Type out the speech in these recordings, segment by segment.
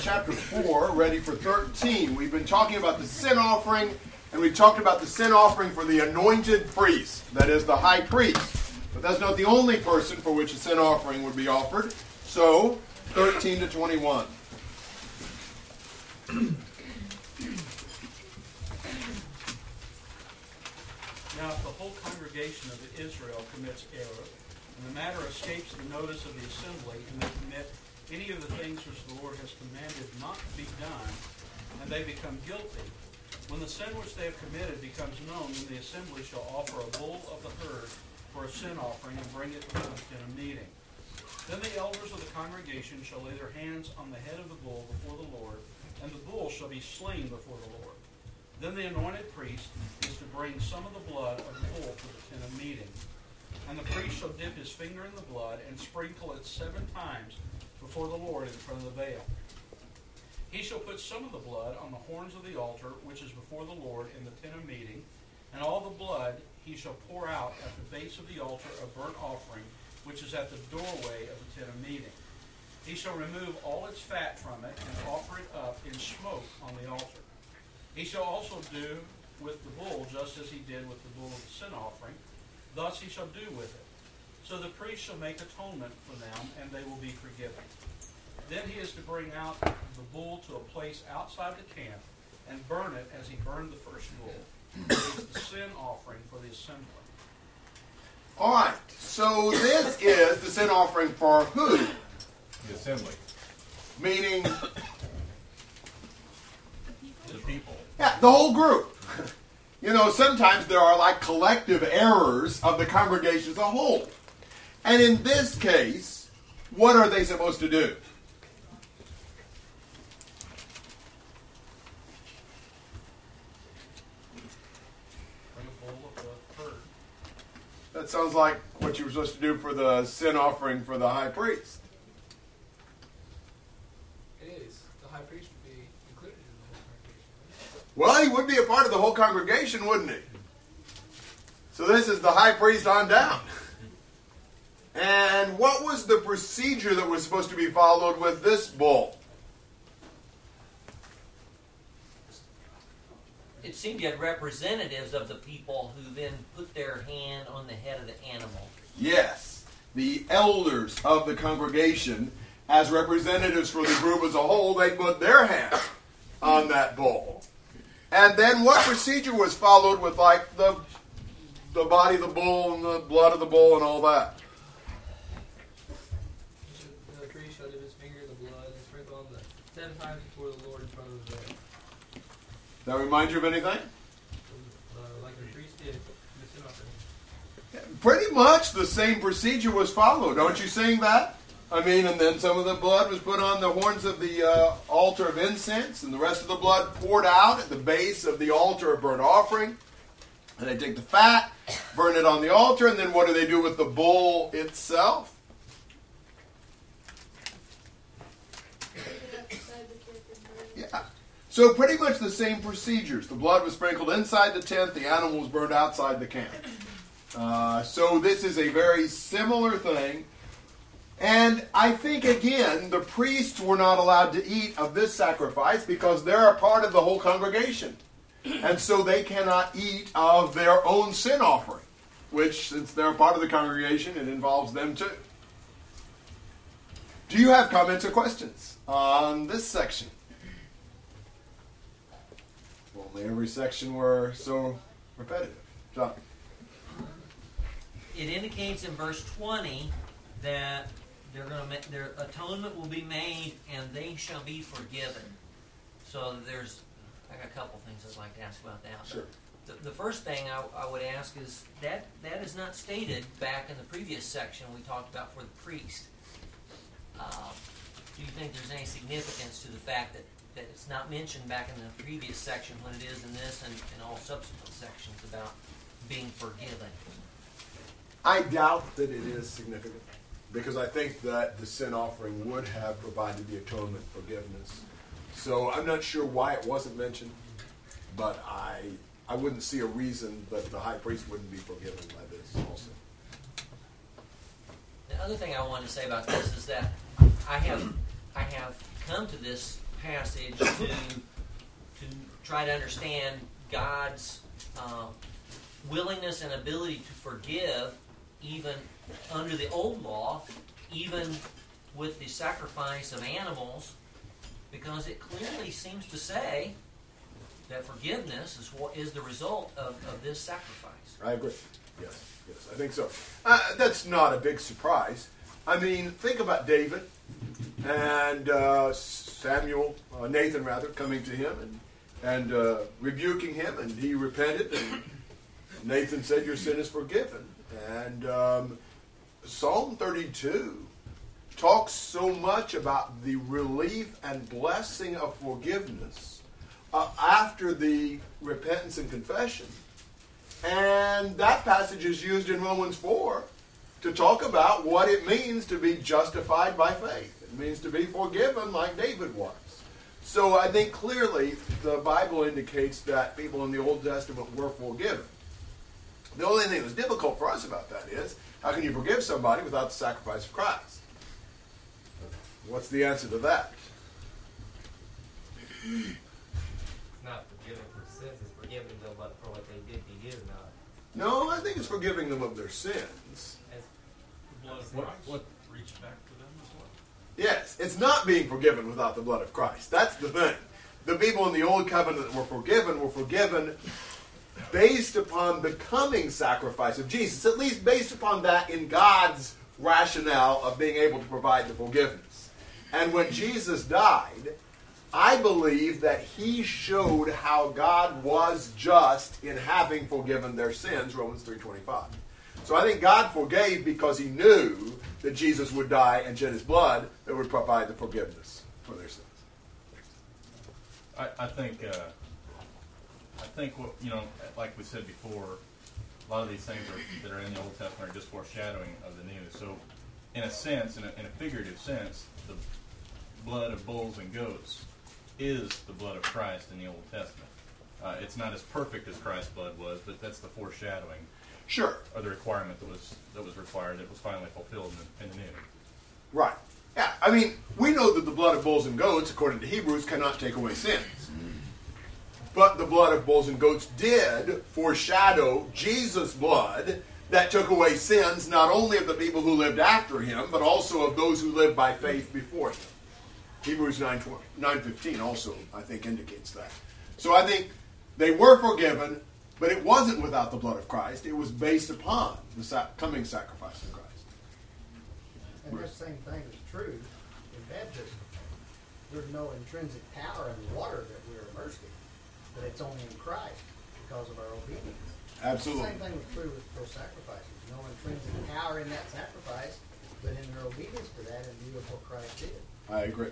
chapter 4, ready for 13. We've been talking about the sin offering, and we talked about the sin offering for the anointed priest, that is, the high priest. But that's not the only person for which a sin offering would be offered. So, 13 to 21. Now, if the whole congregation of Israel commits error, and the matter escapes the notice of the assembly, and they commit any of the things which the Lord has commanded not to be done, and they become guilty, when the sin which they have committed becomes known, then the assembly shall offer a bull of the herd for a sin offering and bring it to the tent of meeting. Then the elders of the congregation shall lay their hands on the head of the bull before the Lord, and the bull shall be slain before the Lord. Then the anointed priest is to bring some of the blood of the bull to the tent of meeting. And the priest shall dip his finger in the blood and sprinkle it seven times before the Lord in front of the veil. He shall put some of the blood on the horns of the altar, which is before the Lord in the tent of meeting, and all the blood he shall pour out at the base of the altar of burnt offering, which is at the doorway of the tent of meeting. He shall remove all its fat from it and offer it up in smoke on the altar. He shall also do with the bull just as he did with the bull of the sin offering. Thus he shall do with it. So the priest shall make atonement for them, and they will be forgiven. Then he is to bring out the bull to a place outside the camp and burn it as he burned the first bull. It is the sin offering for the assembly. All right, so this is the sin offering for who? The assembly. Meaning, The people. yeah, the whole group. You know, sometimes there are like collective errors of the congregation as a whole. And in this case, what are they supposed to do? Bring a bull of the herd. That sounds like what you were supposed to do for the sin offering for the high priest. It is. The high priest would be included in the whole congregation. Well, he would be a part of the whole congregation, wouldn't he? So this is the high priest on down. And what was the procedure that was supposed to be followed with this bull? It seemed you had representatives of the people who then put their hand on the head of the animal. Yes, the elders of the congregation, as representatives for the group as a whole, they put their hand on that bull. And then what procedure was followed with like the the body of the bull and the blood of the bull and all that? He should- The priest shall dip his finger in the blood and sprinkle on the seven times before the Lord in front of the veil. That remind you of anything? Uh, like the priest did the sin. Pretty much the same procedure was followed. Don't you sing that? I mean, and then some of the blood was put on the horns of the uh, altar of incense, and the rest of the blood poured out at the base of the altar of burnt offering. And they take the fat, burn it on the altar, and then what do they do with the bull itself? Yeah. So pretty much the same procedures. The blood was sprinkled inside the tent, the animal was burned outside the camp. Uh, so this is a very similar thing. And I think, again, the priests were not allowed to eat of this sacrifice because they're a part of the whole congregation. And so they cannot eat of their own sin offering, which, since they're a part of the congregation, it involves them too. Do you have comments or questions on this section? Only every section were so repetitive. John. It indicates in verse 20 that they're going to make, their atonement will be made and they shall be forgiven. So there's, I got a couple things I'd like to ask about that. Sure. The, the first thing I, I would ask is that that is not stated back in the previous section we talked about for the priest. Uh, do you think there's any significance to the fact that, that it's not mentioned back in the previous section when it is in this and, and all subsequent sections about being forgiven? I doubt that it is significant because I think that the sin offering would have provided the atonement forgiveness. So I'm not sure why it wasn't mentioned, but I I wouldn't see a reason that the high priest wouldn't be forgiven by this also. The other thing I wanted to say about this is that I have I have come to this passage to to try to understand God's uh, willingness and ability to forgive, even under the old law, even with the sacrifice of animals, because it clearly seems to say that forgiveness is what is the result of, of this sacrifice. I agree. Yes, yes, I think so. Uh, that's not a big surprise. I mean, think about David and uh, Samuel, uh, Nathan rather, coming to him and and uh, rebuking him, and he repented, and Nathan said, "Your sin is forgiven." And um, Psalm 32 talks so much about the relief and blessing of forgiveness uh, after the repentance and confession. And that passage is used in Romans 4 to talk about what it means to be justified by faith. It means to be forgiven like David was. So I think clearly the Bible indicates that people in the Old Testament were forgiven. The only thing that's difficult for us about that is how can you forgive somebody without the sacrifice of Christ? What's the answer to that? It's not forgiving for sins, it's forgiving them but for what they did to you, not No, I think it's forgiving them of their sins. As The blood of What- Christ what- reached back to them as well. Yes, it's not being forgiven without the blood of Christ. That's the thing. The people in the old covenant that were forgiven were forgiven based upon the coming sacrifice of Jesus, at least based upon that in God's rationale of being able to provide the forgiveness. And when Jesus died, I believe that he showed how God was just in having forgiven their sins, Romans 3:25. So I think God forgave because he knew that Jesus would die and shed his blood that would provide the forgiveness for their sins. I, I think, uh, I think what, you know, like we said before, a lot of these things are, that are in the Old Testament are just foreshadowing of the New. So, in a sense, in a, in a figurative sense, the blood of bulls and goats is the blood of Christ in the Old Testament. Uh, it's not as perfect as Christ's blood was, but that's the foreshadowing Sure. or the requirement that was that was required that was finally fulfilled in the, in the New. Right. Yeah, I mean, we know that the blood of bulls and goats, according to Hebrews, cannot take away sins. But the blood of bulls and goats did foreshadow Jesus' blood that took away sins not only of the people who lived after him, but also of those who lived by faith before him. Hebrews 9, 9.15 also, I think, indicates that. So I think they were forgiven, but it wasn't without the blood of Christ. It was based upon the sa- coming sacrifice of Christ. And that same thing is true in baptism. There's no intrinsic power in the water that we're immersed in, but it's only in Christ because of our obedience. Absolutely. The same thing was true with those sacrifices. No intrinsic power in that sacrifice, but in their obedience to that in view of what Christ did. I agree.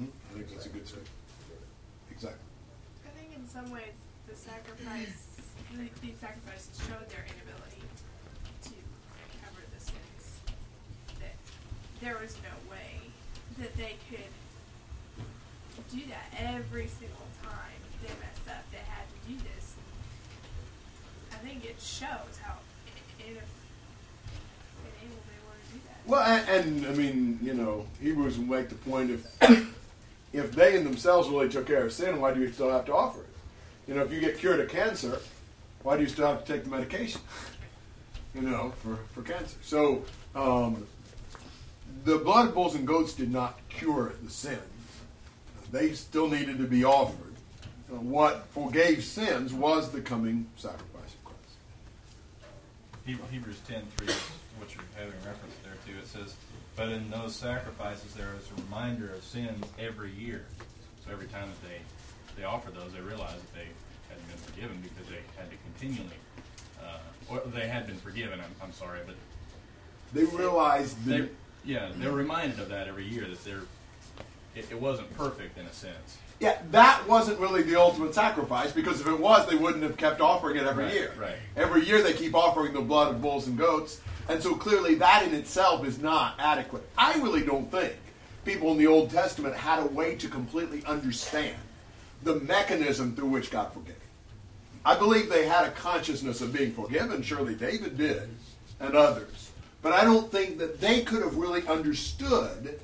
Mhm. I think that's a good statement. Exactly. I think in some ways the sacrifice, the, these sacrifices showed their inability to cover the sins. That there was no way that they could do that every single time they messed up. They had to do this. I think it shows how i- in- unable they were to do that. Well, and, and I mean, you know, Hebrews make the point if if they in themselves really took care of sin, why do you still have to offer it? You know, if you get cured of cancer, why do you still have to take the medication? You know, for, for cancer. So um, the blood of bulls and goats did not cure the sin. They still needed to be offered. What forgave sins was the coming sacrifice of Christ. Hebrews 10 3 is what you're having reference there to. It says, But in those sacrifices there is a reminder of sins every year. So every time that they, they offer those, they realize that they hadn't been forgiven because they had to continually, uh, or they had been forgiven, I'm, I'm sorry, but They realized they, that. yeah, they're reminded of that every year that they're, it, it wasn't perfect in a sense. Yeah, that wasn't really the ultimate sacrifice because if it was, they wouldn't have kept offering it every Right, year. right. Every year they keep offering the blood of bulls and goats, and so clearly that in itself is not adequate. I really don't think people in the Old Testament had a way to completely understand the mechanism through which God forgave. I believe they had a consciousness of being forgiven. Surely David did, and others. But I don't think that they could have really understood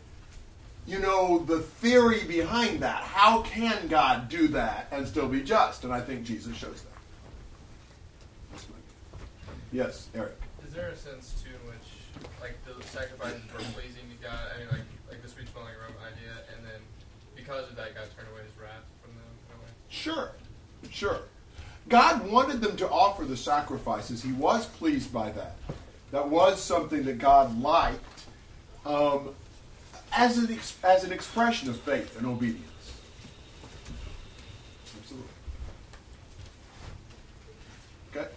you know, the theory behind that. How can God do that and still be just? And I think Jesus shows that. Yes, Eric. Is there a sense too in which like those sacrifices were pleasing to God? I mean, like like the sweet smelling aroma idea, and then because of that, God turned away His wrath from them in a way. Sure, sure. God wanted them to offer the sacrifices. He was pleased by that. That was something that God liked um, as, an ex- as an expression of faith and obedience. Absolutely. Okay.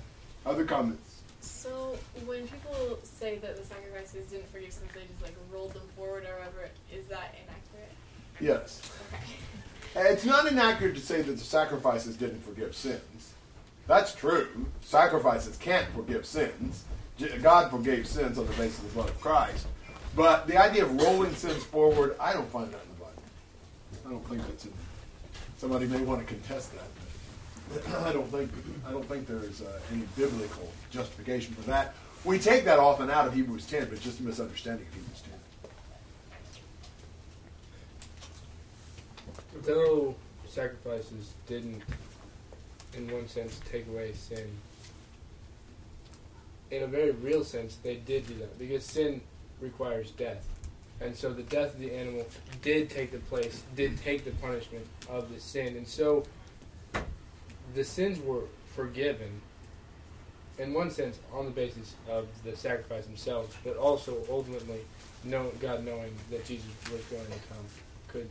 Other comments? So when people say that the sacrifices didn't forgive sins, they just like rolled them forward or whatever. Is that inaccurate? Yes. Okay. It's not inaccurate to say that the sacrifices didn't forgive sins. That's true. Sacrifices can't forgive sins. God forgave sins on the basis of the blood of Christ. But the idea of rolling sins forward, I don't find that in the Bible. I don't think that's in. Somebody may want to contest that. I don't think I don't think there's uh, any biblical justification for that. We take that often out of Hebrews 10, but it's just a misunderstanding of Hebrews 10. Though sacrifices didn't, in one sense, take away sin, in a very real sense, they did do that because sin requires death. And so the death of the animal did take the place, did take the punishment of the sin. And so the sins were forgiven, in one sense, on the basis of the sacrifice themselves, but also ultimately, know, God knowing that Jesus was going to come could,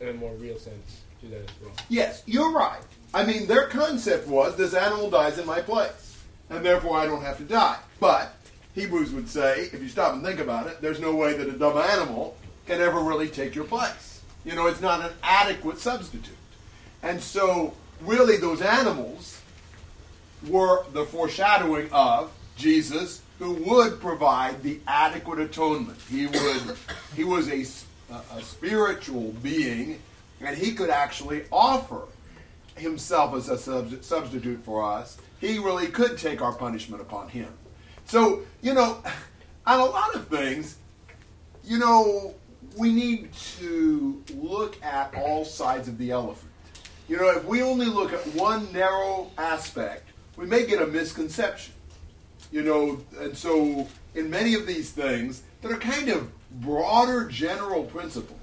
in a more real sense, do that as well. Yes, you're right. I mean, their concept was this animal dies in my place, and therefore I don't have to die. But Hebrews would say, if you stop and think about it, there's no way that a dumb animal can ever really take your place. You know, it's not an adequate substitute. And so, really, those animals were the foreshadowing of Jesus, who would provide the adequate atonement. He would, he was a, a spiritual being, and he could actually offer himself as a sub- substitute for us. He really could take our punishment upon him. So, you know, on a lot of things, you know, we need to look at all sides of the elephant. You know, if we only look at one narrow aspect, we may get a misconception. You know, and so in many of these things that are kind of broader general principles,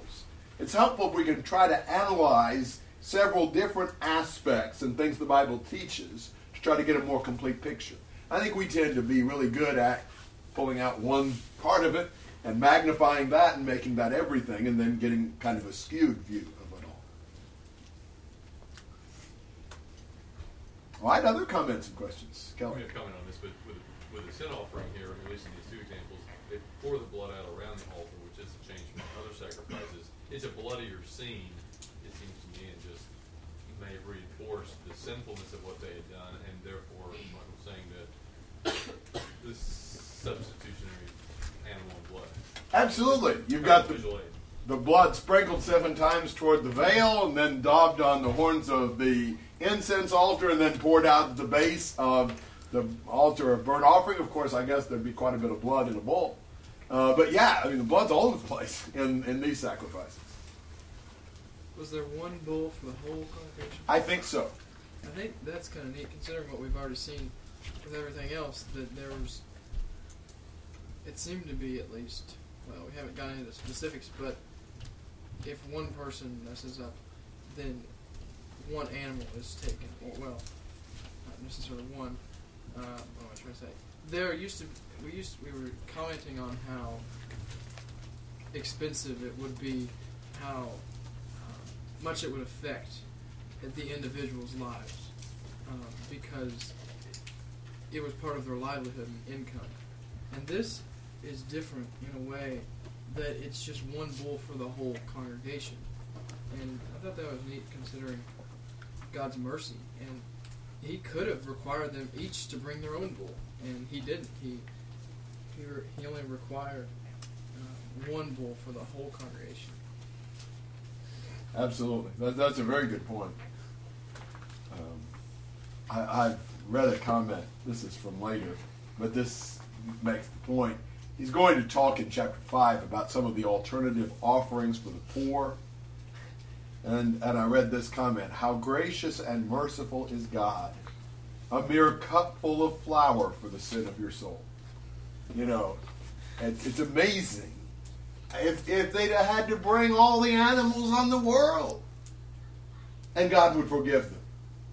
it's helpful if we can try to analyze several different aspects and things the Bible teaches to try to get a more complete picture. I think we tend to be really good at pulling out one part of it and magnifying that and making that everything and then getting kind of a skewed view of it all. All right, other comments and questions? Kelly? going to comment on this, but with, with the sin offering here, at least in these two examples, they pour the blood out around the altar, which is a change from other sacrifices. It's a bloodier scene, it seems to me, and just may have reinforced the sinfulness of what they had done, and therefore, Michael's saying that this substitutionary animal blood. Absolutely. You've got the, the blood sprinkled seven times toward the veil and then daubed on the horns of the incense altar and then poured out at the base of the altar of burnt offering. Of course, I guess there'd be quite a bit of blood in a bowl. Uh, but yeah, I mean, the blood's all over the place in, in these sacrifices. Was there one bull for the whole congregation? I think so. I think that's kind of neat considering what we've already seen with everything else. That there was, it seemed to be at least. Well, we haven't gotten into the specifics, but if one person messes up, then one animal is taken. Or, well, not necessarily one. Uh, what am I trying to say? There used to we used we were commenting on how expensive it would be, how uh, much it would affect the individual's lives um, because it was part of their livelihood and income. And this is different in a way that it's just one bull for the whole congregation. And I thought that was neat considering God's mercy. And He could have required them each to bring their own bull, and He didn't. He He, re- he only required uh, one bull for the whole congregation. Absolutely. That, that's a very good point. Um, I, I've read a comment, this is from later, but this makes the point. he's going to talk in chapter 5 about some of the alternative offerings for the poor. And, and I read this comment How gracious and merciful is God, a mere cupful of flour for the sin of your soul. You know, it's, it's amazing. If, if they'd had to bring all the animals on the world, and God would forgive them,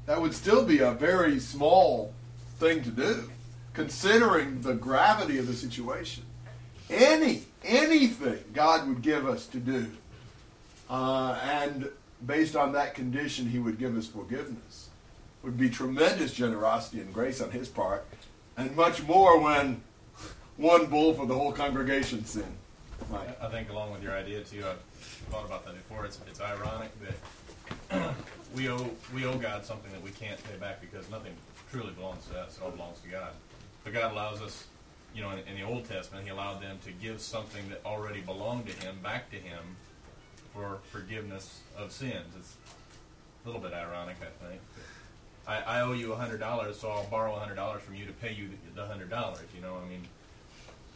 that would still be a very small thing to do, considering the gravity of the situation. Any, anything God would give us to do. Uh, and based on that condition, He would give us forgiveness. Would be tremendous generosity and grace on His part, and much more when one bull for the whole congregation sin. Right. I think along with your idea too, I've thought about that before. It's, it's ironic that we owe we owe God something that we can't pay back because nothing truly belongs to us; it all belongs to God. But God allows us, you know, in, in the Old Testament, He allowed them to give something that already belonged to Him back to Him for forgiveness of sins. It's a little bit ironic, I think. I, I owe you a hundred dollars, so I'll borrow a hundred dollars from you to pay you the hundred dollars. You know, I mean,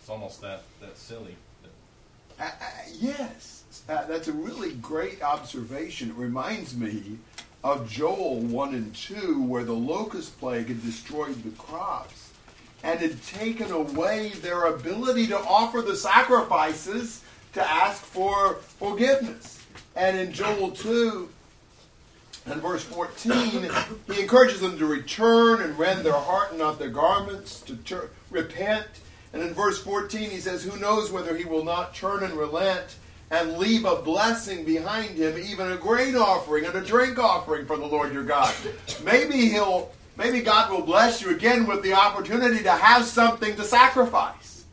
it's almost that that silly. Uh, uh, yes, uh, that's a really great observation. It reminds me of Joel 1 and 2, where the locust plague had destroyed the crops and had taken away their ability to offer the sacrifices to ask for forgiveness. And in Joel 2 and verse 14, he encourages them to return and rend their heart and not their garments, to tur- repent and in verse 14, he says, Who knows whether he will not turn and relent and leave a blessing behind him, even a grain offering and a drink offering from the Lord your God. Maybe he'll maybe God will bless you again with the opportunity to have something to sacrifice.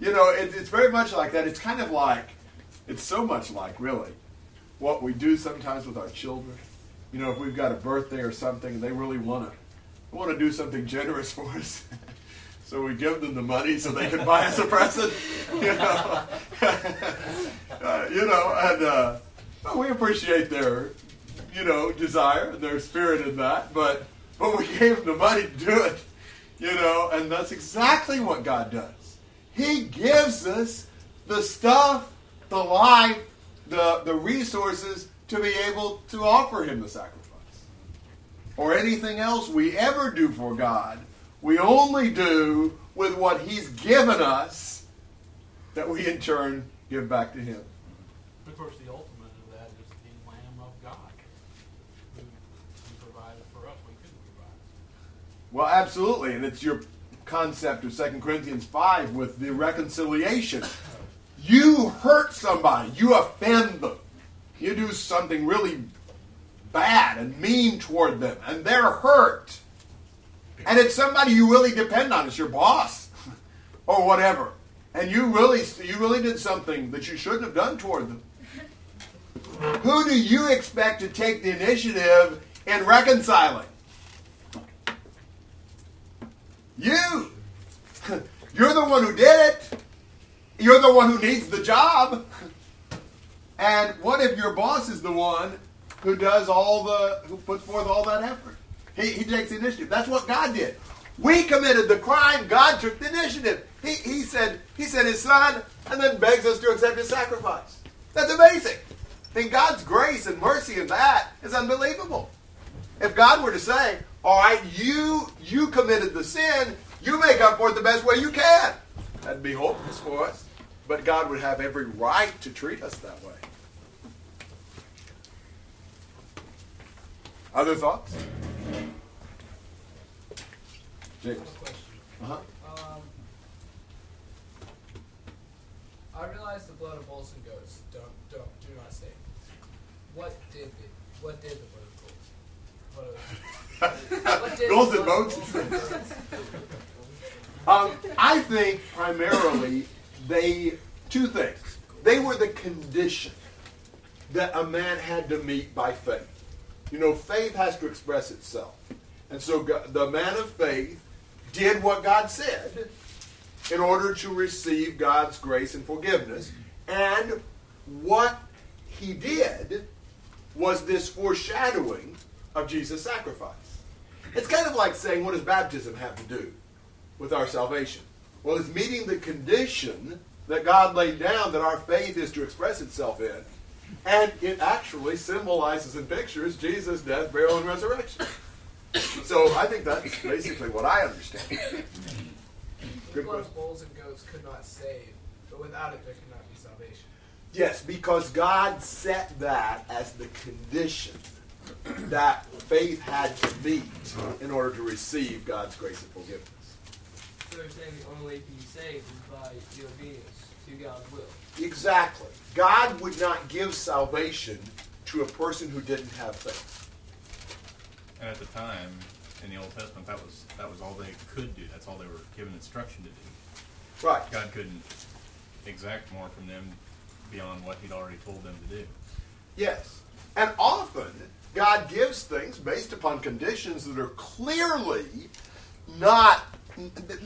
You know, it, it's very much like that. It's kind of like, it's so much like, really, what we do sometimes with our children. You know, if we've got a birthday or something and they really want to want to do something generous for us. So we give them the money so they can buy us a present, you know. uh, you know, and uh, we appreciate their, you know, desire and their spirit in that. But but we gave them the money to do it, you know, and that's exactly what God does. He gives us the stuff, the life, the the resources to be able to offer Him the sacrifice, or anything else we ever do for God we only do with what He's given us that we in turn give back to Him. Of course, the ultimate of that is the Lamb of God who, who provided for us. We couldn't provide. Well, absolutely. And it's your concept of 2 Corinthians 5 with the reconciliation. You hurt somebody, you offend them, you do something really bad and mean toward them, and they're hurt. And it's somebody you really depend on. It's your boss or whatever. And you really, you really did something that you shouldn't have done toward them. Who do you expect to take the initiative in reconciling? You. You're the one who did it. You're the one who needs the job. And what if your boss is the one who does all the, who puts forth all that effort? He, he takes the initiative. That's what God did. We committed the crime. God took the initiative. He, he said he sent his son and then begs us to accept his sacrifice. That's amazing. Mean, God's grace and mercy in that is unbelievable. If God were to say, "All right, you you committed the sin, you make up for it the best way you can," that'd be hopeless for us. But God would have every right to treat us that way. Other thoughts? James. Uh-huh. Um, I realize the blood of bulls and goats don't don't do not save. What did the what did the blood of bulls? What, what did and boats. bulls and goats? Um, I think primarily they two things. They were the condition that a man had to meet by faith. You know, faith has to express itself, and so the man of faith did what God said in order to receive God's grace and forgiveness, and what he did was this foreshadowing of Jesus' sacrifice. It's kind of like saying, what does baptism have to do with our salvation? Well, it's meeting the condition that God laid down that our faith is to express itself in. And it actually symbolizes and pictures Jesus' death, burial, and resurrection. So I think that's basically what I understand. The Good blood question. of bulls and goats could not save, but without it there could not be salvation. Yes, because God set that as the condition that faith had to meet in order to receive God's grace and forgiveness. So they're saying the only way to be saved is by the obedience to God's will. Exactly. God would not give salvation to a person who didn't have faith. And at the time, in the Old Testament, that was that was all they could do. That's all they were given instruction to do. Right. God couldn't exact more from them beyond what He'd already told them to do. Yes. And often, God gives things based upon conditions that are clearly not,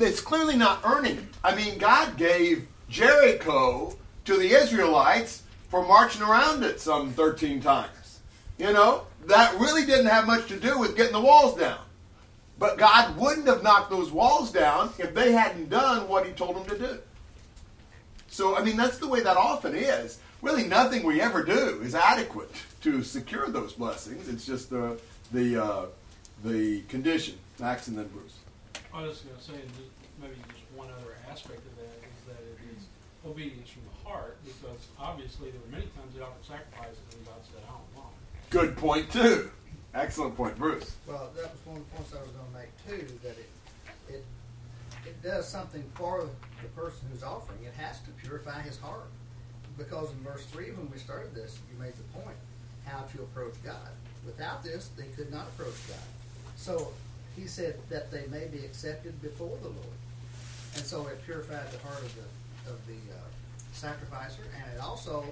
it's clearly not earning. I mean, God gave Jericho to the Israelites for marching around it some 13 times. You know, that really didn't have much to do with getting the walls down. But God wouldn't have knocked those walls down if they hadn't done what He told them to do. So, I mean, that's the way that often is. Really, nothing we ever do is adequate to secure those blessings. It's just the the uh, the condition. Max and then Bruce. I was going to say, maybe just one other aspect of that is that it is obedience from the heart, because obviously there were many times they offered sacrifices and God said, I don't want. it." Good point too. Excellent point, Bruce. Well, that was one of the points I was going to make too. That it it it does something for the person who's offering. It has to purify his heart, because in verse three, when we started this, you made the point how to approach God. Without this, they could not approach God. So he said that they may be accepted before the Lord, and so it purified the heart of the of the uh, sacrificer, and it also,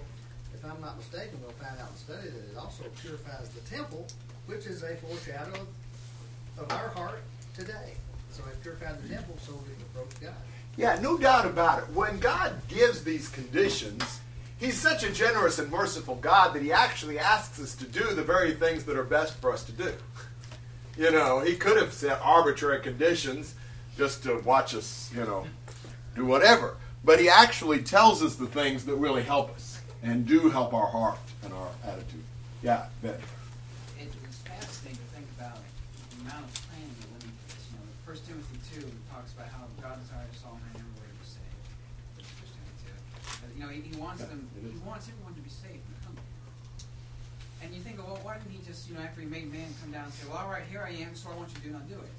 if I'm not mistaken, we'll find out in study that it also purifies the temple, which is a foreshadow of, our heart today. So it purified the temple so we can approach God. Yeah, no doubt about it. When God gives these conditions, He's such a generous and merciful God that He actually asks us to do the very things that are best for us to do. You know, He could have set arbitrary conditions just to watch us, you know, do whatever. But He actually tells us the things that really help us and do help our heart and our attitude. Yeah, Ben. It, it's fascinating to think about the amount of planning that went into this. You know, First Timothy two talks about how God desires all men everywhere to be saved. First Timothy two. You know, he, he wants Yeah, them. He wants everyone to be saved and come. And you think, well, why didn't he just, you know, after he made man, come down and say, well, all right, here I am, so I want you to do, not do it.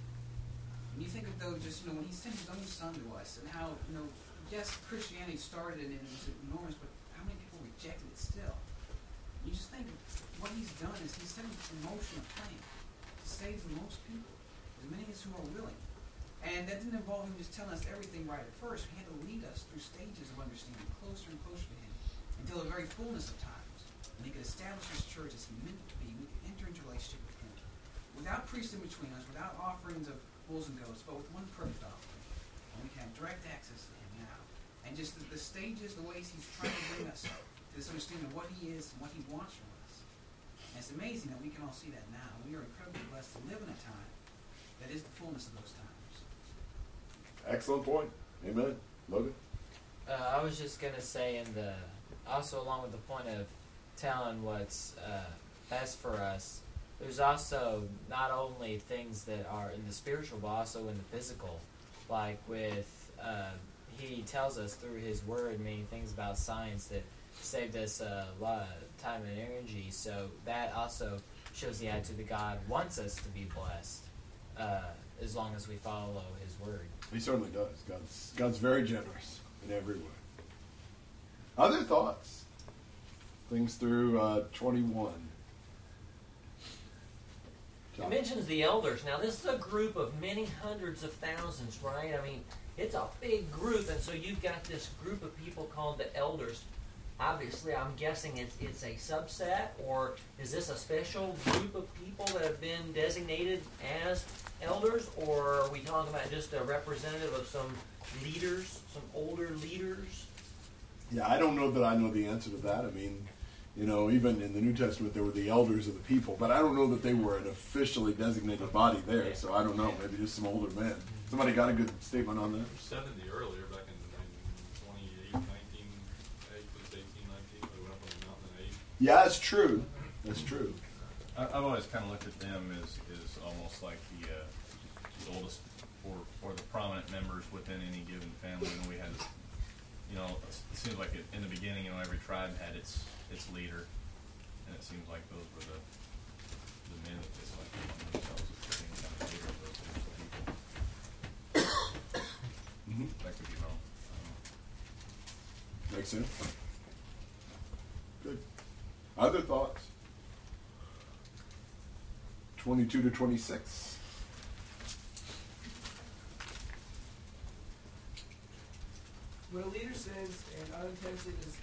And you think of though, just you know, when he sent his own son to us, and how you know, yes, Christianity started and it was enormous, but it still? You just think what he's done is he's set in motion a plan to save the most people, as many as who are willing. And that didn't involve him just telling us everything right at first. He had to lead us through stages of understanding, closer and closer to him, until the very fullness of times, when he could establish his church as he meant it to be. We could enter into relationship with him, without priests in between us, without offerings of bulls and goats, but with one perfect offering. And we can have direct access to him now. And just the, the stages, the ways he's trying to bring us to this understanding of what he is and what he wants from us. And it's amazing that we can all see that now. We are incredibly blessed to live in a time that is the fullness of those times. Excellent point. Amen. Logan? Uh, I was just gonna say, in the also along with the point of telling what's uh, best for us, there's also not only things that are in the spiritual, but also in the physical. Like with, uh, he tells us through his word many things about science that saved us a lot of time and energy. So that also shows the attitude that God wants us to be blessed, uh, as long as we follow His word. He certainly does. God's, God's very generous in every way. Other thoughts? Things through uh, 21. It mentions the elders. Now, this is a group of many hundreds of thousands, right? I mean, it's a big group, and so you've got this group of people called the elders. Obviously, I'm guessing it's, it's a subset, or is this a special group of people that have been designated as elders, or are we talking about just a representative of some leaders, some older leaders? Yeah, I don't know that I know the answer to that. I mean, You know, even in the New Testament, there were the elders of the people, but I don't know that they were an officially designated body there. So I don't know. Maybe just some older men. Somebody got a good statement on that. Seventy earlier, back in, in twenty-eight, nineteen, eight, was eighteen, nineteen, we went up on the mountain in eight. Yeah, that's true. That's true. I, I've always kind of looked at them as, as almost like the, uh, the oldest or, or the prominent members within any given family. And we had, you know, it seems like it, in the beginning, you know, every tribe had its its leader, and it seems like those were the the men that they selected on themselves as being kind of leader of those people. Mhm. That could be wrong. I don't know. Makes sense. Other thoughts? 22 to 26. When a leader sins and unintentionally does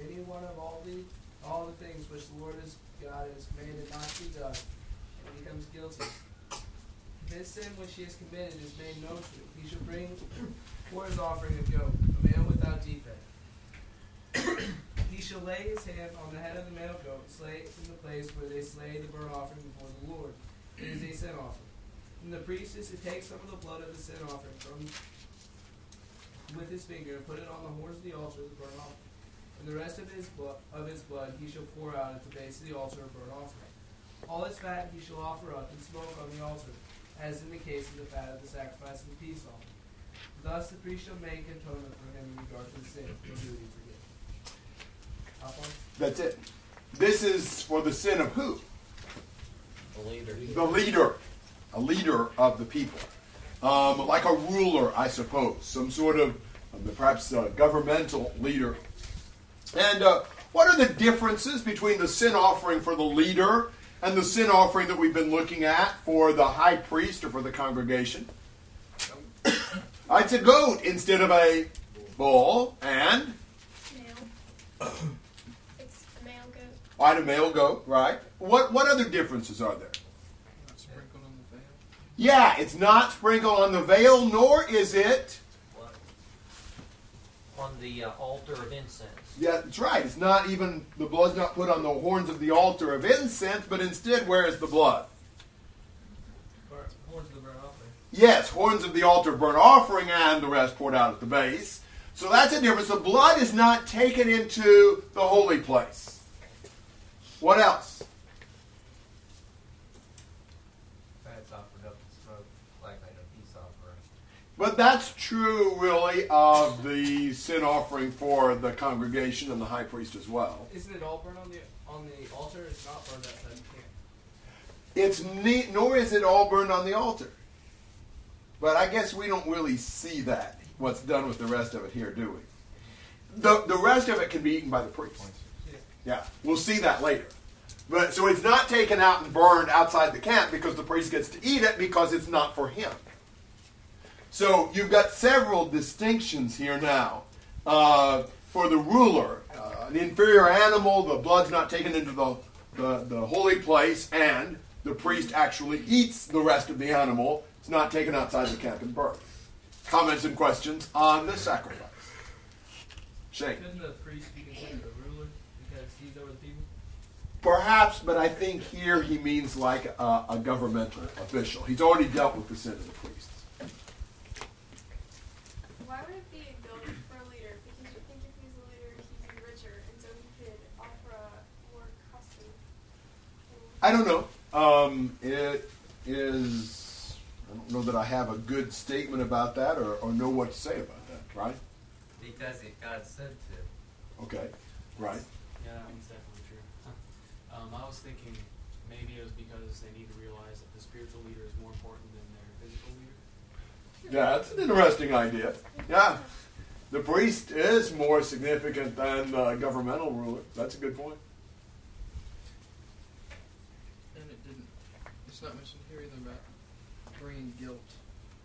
any one of all the all the things which the Lord his God has commanded not to be done, and becomes guilty. If his sin which he has committed is made known to him, he shall bring for his offering a goat, a male without defect. He shall lay his hand on the head of the male goat, slay it in the place where they slay the burnt offering before the Lord. It is a sin offering. And the priest is to take some of the blood of the sin offering from with his finger and put it on the horns of the altar of the burnt offering. And the rest of his blood of his blood he shall pour out at the base of the altar of burnt offering. All its fat he shall offer up and smoke on the altar, as in the case of the fat of the sacrifice and the peace offering. Thus the priest shall make atonement for him in regard to the sin, he forget. Hop on. That's it. This is for the sin of who? The leader. The leader. A leader of the people. Um, like a ruler, I suppose. Some sort of um, perhaps a governmental leader. And uh, what are the differences between the sin offering for the leader and the sin offering that we've been looking at for the high priest or for the congregation? Uh, It's a goat instead of a bull, and Male. it's a male goat. I had a male goat, right? What what other differences are there? Not sprinkled on the veil. Yeah, it's not sprinkled on the veil, nor is it. On the uh, altar of incense. Yeah, that's right. It's not even the blood's not put on the horns of the altar of incense, but instead, where is the blood? Horns of the burnt offering. Yes, horns of the altar of burnt offering, and the rest poured out at the base. So that's a difference. The blood is not taken into the holy place. What else? Fat's offered up in smoke like like a peace offering. But that's true, really, of the sin offering for the congregation and the high priest as well. Isn't it all burnt on the on the altar? It's not burned outside the camp. It's neat, nor is it all burned on the altar. But I guess we don't really see that, what's done with the rest of it here, do we? The, the rest of it can be eaten by the priest. Yeah, we'll see that later. But so it's not taken out and burned outside the camp because the priest gets to eat it because it's not for him. So you've got several distinctions here now. Uh, for the ruler, uh, an inferior animal, the blood's not taken into the, the, the holy place, and the priest actually eats the rest of the animal. It's not taken outside the camp and burned. Comments and questions on the sacrifice? Shane. Couldn't the priest be considered a ruler because he's over the people? Perhaps, but I think here he means like a, a governmental official. He's already dealt with the sin of the priests. Why would it be a goat for a leader? Because you think if he's a leader, he'd be richer, and so he could offer a more costly. I don't know. Um, it is. I don't know that I have a good statement about that or, or know what to say about that. Right? Because if God said to. Okay. Right. Yeah, that's definitely true. um, I was thinking maybe it was because they need to realize that the spiritual leader is more important than their physical leader. Yeah, that's an interesting idea. Yeah. The priest is more significant than the governmental ruler. That's a good point. And it didn't. It's not mentioned here either about bringing guilt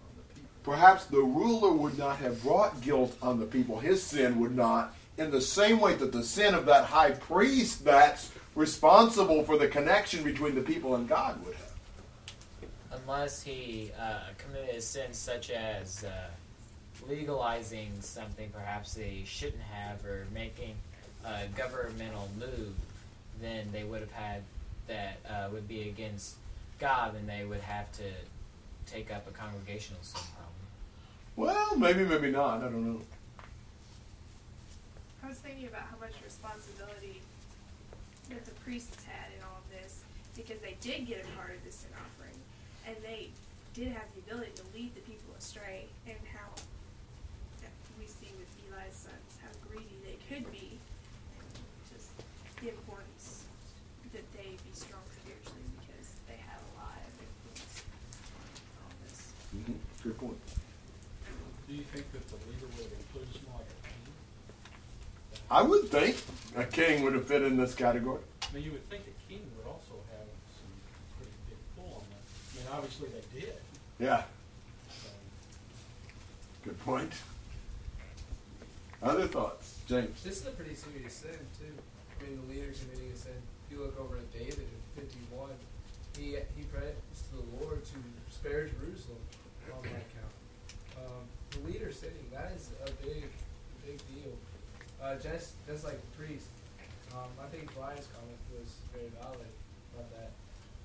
on the people. Perhaps the ruler would not have brought guilt on the people. His sin would not, in the same way that the sin of that high priest that's responsible for the connection between the people and God would have. Unless he uh, committed a sin such as uh, legalizing something perhaps they shouldn't have, or making a governmental move, then they would have had that uh, would be against God, and they would have to take up a congregational sin problem. Well, maybe, maybe not. I don't know. I was thinking about how much responsibility that the priests had in all of this because they did get a part of the sin offering and they did have the ability to lead the people astray and how we see with Eli's sons how greedy they could be just the importance that they be strong spiritually because they had a lot of influence on all this. hmm Good point. Do you think that the leader would include included someone like a king? I would think a king would have fit in this category. I mean, you would think a king would also have some pretty big pull on that. I mean, obviously they did. Yeah. Good point. Other thoughts, James? This is a pretty serious sin too. I mean, the leader committing a sin. If you look over at David in 51, he he prays to the Lord to spare Jerusalem on that count. Um, the leader sinning, that is a big, big deal. Uh, just just like the priest. Um, I think Brian's comment was very valid about that.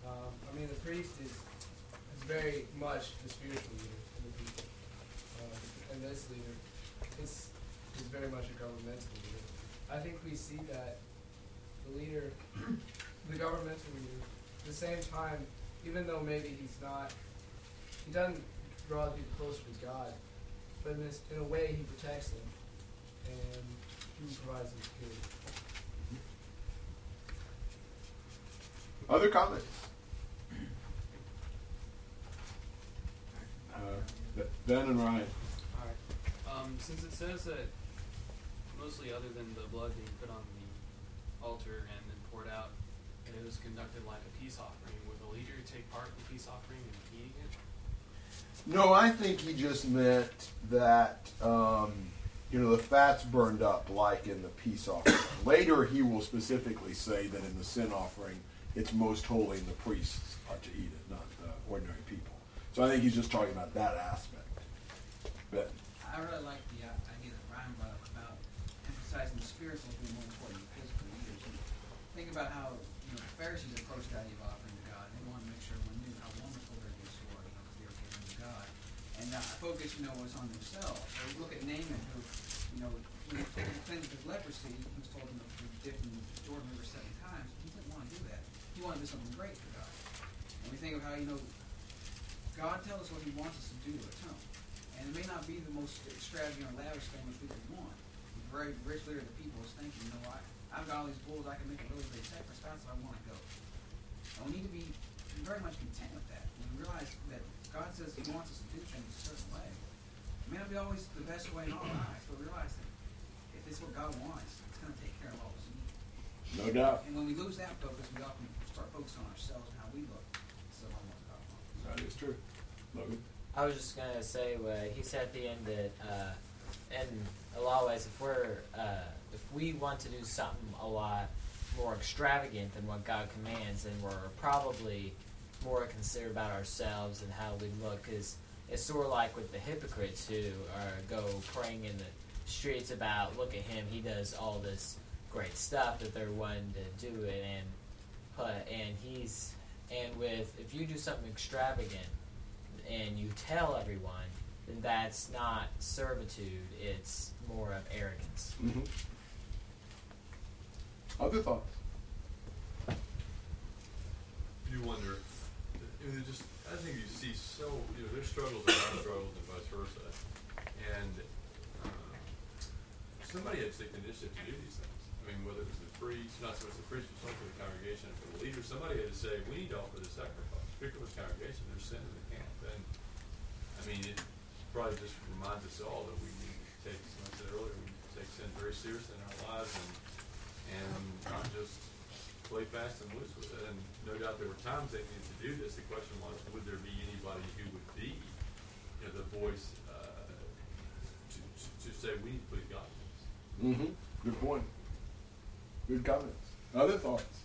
Um, I mean, the priest is is very much the spiritual leader of the people, um, and this leader is is very much a governmental leader. I think we see that the leader, the governmental leader, at the same time, even though maybe he's not, he doesn't draw people closer to God, but in, this, in a way he protects them and he security. Other comments? Uh, Ben and Ryan. Alright. Um, since it says that mostly other than the blood being put on the altar and then poured out, that it was conducted like a peace offering, would the leader take part in the peace offering and eating it? No, I think he just meant that um, you know the fat's burned up like in the peace offering. Later, he will specifically say that in the sin offering, it's most holy, and the priests are to eat it, not the ordinary people. So I think he's just talking about that aspect. Ben. I really like the uh, idea that Ryan brought up about emphasizing the spiritual being more important than physical think about how you know the Pharisees approached the idea of offering to God. They wanted to make sure everyone knew how wonderful their gifts were, you they were given to God. And uh, focus, you know, was on themselves. So look at Naaman, who, you know, when he cleansed of leprosy, he was told him to dipped in the Jordan River seven times. He didn't want to do that. He wanted to do something great for God. And we think of how, you know, God tells us what He wants us to do to atone. And it may not be the most extravagant or lavish thing which we could want. The very rich leader of the people is thinking, you know, I, I've got all these bulls, I can make a really big sacrifice, that's where I want to go. And we need to be very much content with that. We realize that God says He wants us to do things a certain way. It may not be always the best way in our eyes, but realize that if it's what God wants, it's going to take care of all us need. No doubt. And when we lose that focus, we often start focusing on ourselves and how we look instead of on what God wants. That is true. Logan. I was just gonna say what he said at the end that, uh, in a lot of ways, if we're uh, if we want to do something a lot more extravagant than what God commands, then we're probably more considerate about ourselves and how we look. Because it's sort of like with the hypocrites who are go praying in the streets about, look at him, he does all this great stuff that they're wanting to do it and put, and he's and with if you do something extravagant and you tell everyone, then that's not servitude, it's more of arrogance. Mm-hmm. Other thoughts? You wonder, I mean, it just, I think you see so, you know, there's struggles and our struggles and vice versa. And, uh, somebody had to take the initiative to do these things. I mean, whether it was the priest, not so much the priest, but something for the congregation, for the leader, somebody had to say, we need to offer this sacrifice, particularly with the congregation, there's sin in the camp. And, I mean, it probably just reminds us all that we need to take, as I said earlier, we need to take sin very seriously in our lives and, and not just play fast and loose with it. And no doubt there were times they needed to do this. The question was, would there be anybody who would be, you know, the voice uh, to, to, to say we need to please God? Mm-hmm. Good point. Good comments. Other thoughts?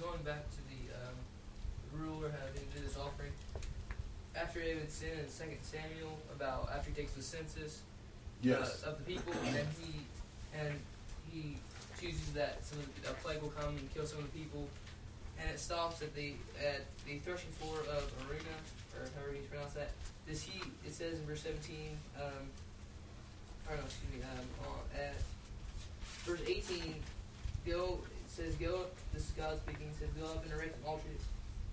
Going back to the um, ruler, how he did his offering. After David sinned in Second Samuel, about after he takes the census, Yes. uh, of the people, and he and he chooses that some of the, a plague will come and kill some of the people, and it stops at the at the threshing floor of Araunah, or however you pronounce that. Does he? It says in verse seventeen. Um, or no, excuse me. Um, at verse eighteen, go. It says go. up This is God speaking. It says go up and erect an altar,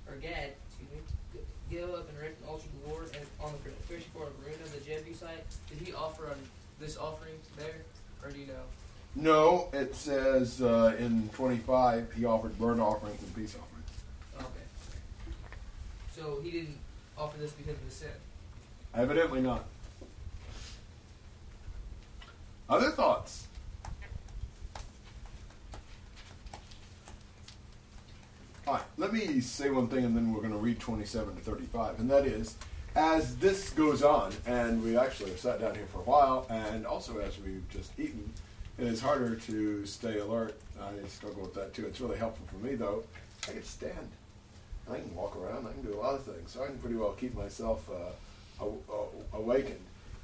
or Gad. Excuse me. Go up and erect an altar to the Lord, and on the threshing floor of Araunah, the Jebusite. Did he offer on this offering there, or do you know? No, it says uh, in 25 he offered burnt offerings and peace offerings. Okay. So he didn't offer this because of the sin. Evidently not. Other thoughts? All right, let me say one thing and then we're going to read 27 to 35. And that is, as this goes on, and we actually have sat down here for a while, and also as we've just eaten, it is harder to stay alert. I struggle with that too. It's really helpful for me, though. I can stand. I can walk around. I can do a lot of things. So I can pretty well keep myself uh, aw- aw- awakened.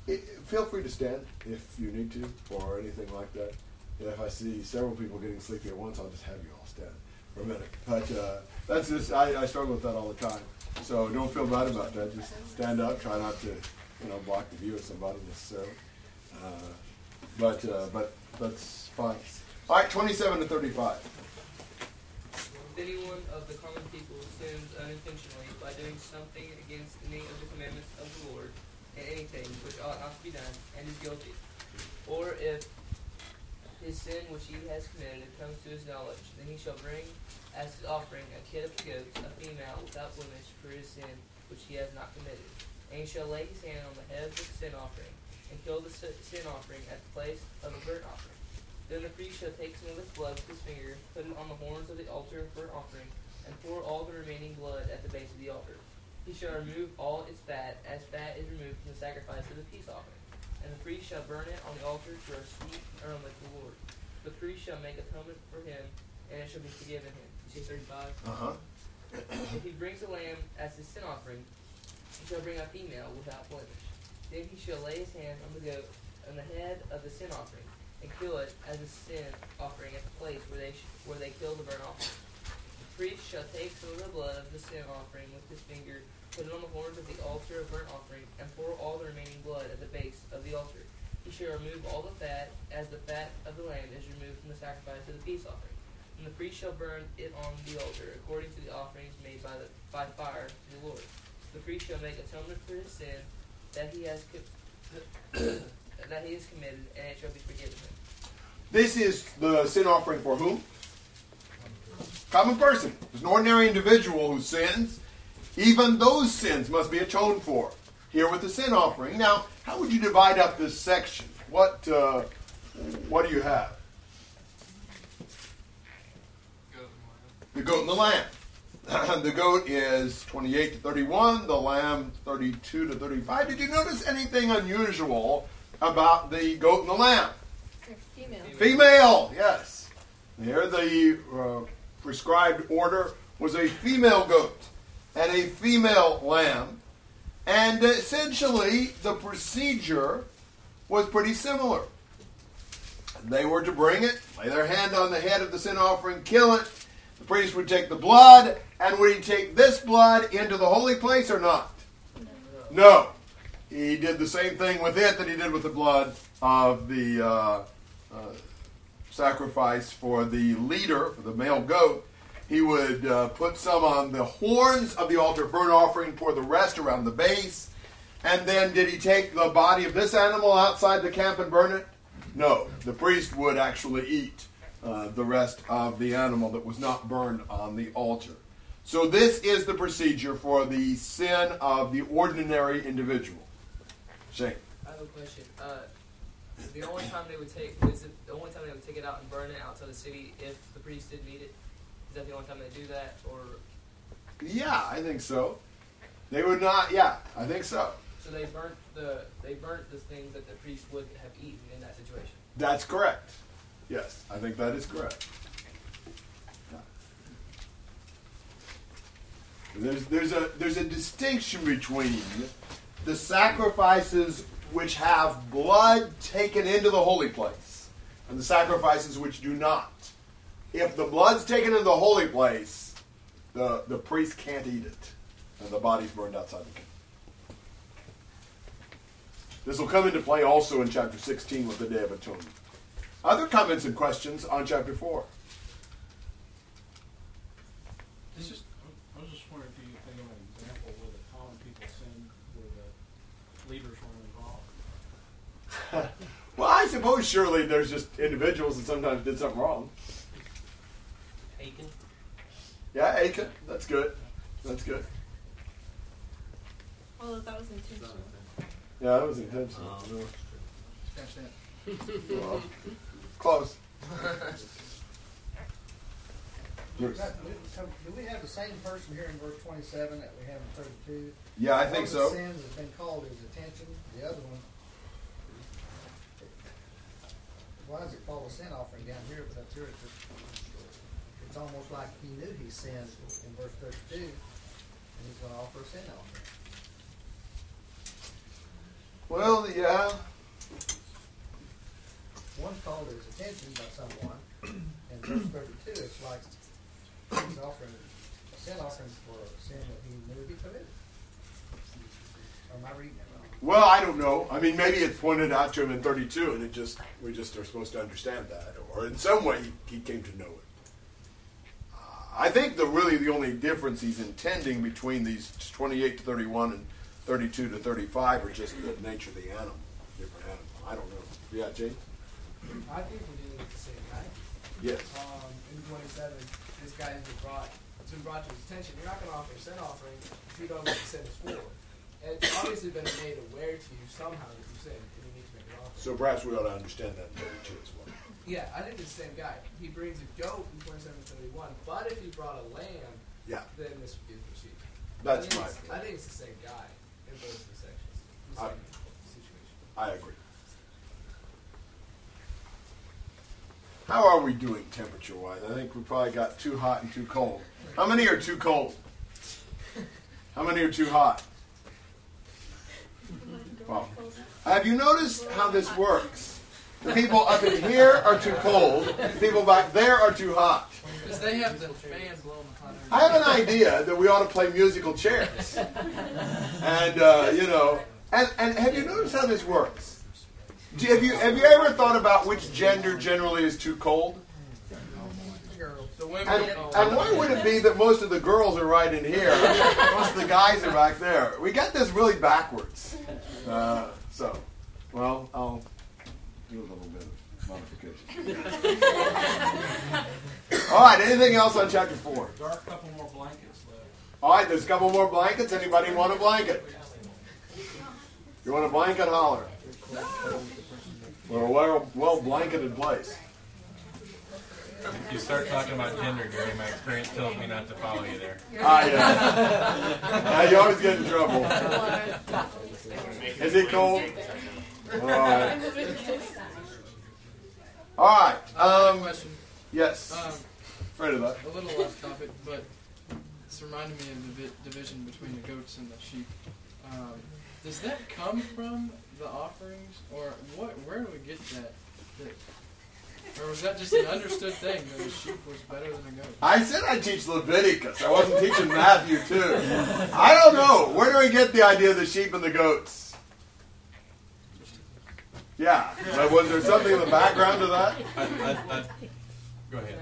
It, feel free to stand if you need to, or anything like that. If I see several people getting sleepy at once, I'll just have you all stand for a minute. But uh, that's just I, I struggle with that all the time. So don't feel bad about that. Just stand up. Try not to, you know, block the view of somebody necessarily. Uh, but uh, but that's fine. All right, twenty-seven to thirty-five. If anyone of the common people sins unintentionally by doing something against any of the commandments of the Lord, and anything which ought not to be done, and is guilty, or if his sin which he has committed comes to his knowledge, then he shall bring as his offering a kid of the goats, a female without blemish, for his sin which he has not committed. And he shall lay his hand on the head of the sin offering, and kill the sin offering at the place of a burnt offering. Then the priest shall take some of the blood with his finger, put it on the horns of the altar of burnt offering, and pour all the remaining blood at the base of the altar. He shall remove all its fat, as fat is removed from the sacrifice of the peace offering. And the priest shall burn it on the altar for a sweet aroma to the Lord. The priest shall make atonement for him, and it shall be forgiven him. You see 35? Uh huh. If he brings a lamb as his sin offering, he shall bring a female without blemish. Then he shall lay his hand on the goat, on the head of the sin offering, and kill it as a sin offering at the place where they sh- where they kill the burnt offering. The priest shall take some of the blood of the sin offering with his finger, put it on the horns of the altar of burnt offering, and pour all the remaining blood at the base of the altar. He shall remove all the fat, as the fat of the lamb is removed from the sacrifice of the peace offering. And the priest shall burn it on the altar, according to the offerings made by the by fire to the Lord. The priest shall make atonement for his sin that he has that he has committed, and it shall be forgiven him. This is the sin offering for whom? Common person. There's an ordinary individual who sins. Even those sins must be atoned for. Here with the sin offering. Now, how would you divide up this section? What uh, what do you have? The goat and the lamb. the goat is 28 to 31, the lamb 32 to 35. Did you notice anything unusual about the goat and the lamb? Female. Female, yes. There, the uh, prescribed order was a female goat and a female lamb. And essentially, the procedure was pretty similar. They were to bring it, lay their hand on the head of the sin offering, kill it. The priest would take the blood, and would he take this blood into the holy place or not? No. He did the same thing with it that he did with the blood of the uh, uh, sacrifice for the leader, for the male goat. He would uh, put some on the horns of the altar burnt offering, pour the rest around the base. And then did he take the body of this animal outside the camp and burn it? No. The priest would actually eat uh, the rest of the animal that was not burned on the altar. So this is the procedure for the sin of the ordinary individual. Shane. I have a question. Uh, the only time they would take is it the only time they would take it out and burn it outside the city if the priest didn't need it? Is that the only time they do that, or Yeah, I think so. They would not. Yeah, I think so. so they burnt the they burnt the things that the priest would have eaten in that situation? That's correct. Yes, I think that is correct. There's there's a there's a distinction between the sacrifices which have blood taken into the holy place, and the sacrifices which do not. If the blood's taken into the holy place, the, the priest can't eat it, and the body's burned outside the camp. This will come into play also in chapter 16 with the Day of Atonement. Other comments and questions on chapter 4? This is, I was just wondering if you could think of an example where the common people sinned where the leaders weren't involved. well, I suppose surely there's just individuals that sometimes did something wrong. Achan. Yeah, Achan. That's good. That's good. Well, that was intentional. Yeah, that was intentional. Um, No. Scratch that. Well, close. Do we have the same person here in verse twenty-seven that we have in thirty-two? Yeah, I think One so. of the sins has been called his attention, the other one. Why is it called a sin offering down here, but up here it's it's almost like he knew he sinned in verse thirty-two, and he's gonna offer a sin offering. Well, yeah. One's called his attention by someone, and verse thirty-two, it's like he's offering a sin offering for a sin that he knew he committed. Or am I reading it wrong? Well, I don't know. I mean, maybe it's pointed out to him in 32, and it just we just are supposed to understand that, or in some way he, came to know it. Uh, I think the really the only difference he's intending between these 28 to 31 and 32 to 35 are just the nature of the animal, different animal. I don't know. Yeah, Jane. I think we're dealing with the same guy. Yes. Um, in 27, this guy has been brought, it's been brought to his attention. You're not going to offer a sin offering if you don't know what the sin is for. And it's obviously been made aware to you somehow that you sinned, and you need to make an offering. So perhaps we ought to understand that in 32 as well. Yeah, I think it's the same guy. He brings a goat in 27 31, but if he brought a lamb, Yeah. then this would be the procedure. That's I think it's- I think it's the same guy in both the sections. The I- situation. I agree. How are we doing temperature wise? I think we probably got too hot and too cold. How many are too cold? How many are too hot? Well, have you noticed how this works? The people up in here are too cold. The people back there are too hot. Because they have the fan blowing hot. I have an idea that we ought to play musical chairs. And, uh, you know, and, and have you noticed how this works? Do- Have you, have you ever thought about which gender generally is too cold? The women And, and why would it be that most of the girls are right in here, most of the guys are back there? We got this really backwards. Uh, so, well, I'll do a little bit of modification. All right, anything else on chapter 4? There are a couple more blankets left. All right, there's a couple more blankets. Anybody want a blanket? You want a blanket? Holler. We're a well, well blanketed place. If you start talking about gender, Gary, my experience tells me not to follow you there. Ah, yeah. Ah, you always get in trouble. Is it cold? All right. All right. Um, yes. Um, Afraid of that. a little off topic, but it's reminding me of the division between the goats and the sheep. Um, does that come from the offerings, or what? Where do we get that? that or was that just an understood thing that a sheep was better than a goat? I said I teach Leviticus. I wasn't teaching Matthew too. I don't know. Where do we get the idea of the sheep and the goats? Yeah. But was there something in the background to that? I, I, I, go ahead.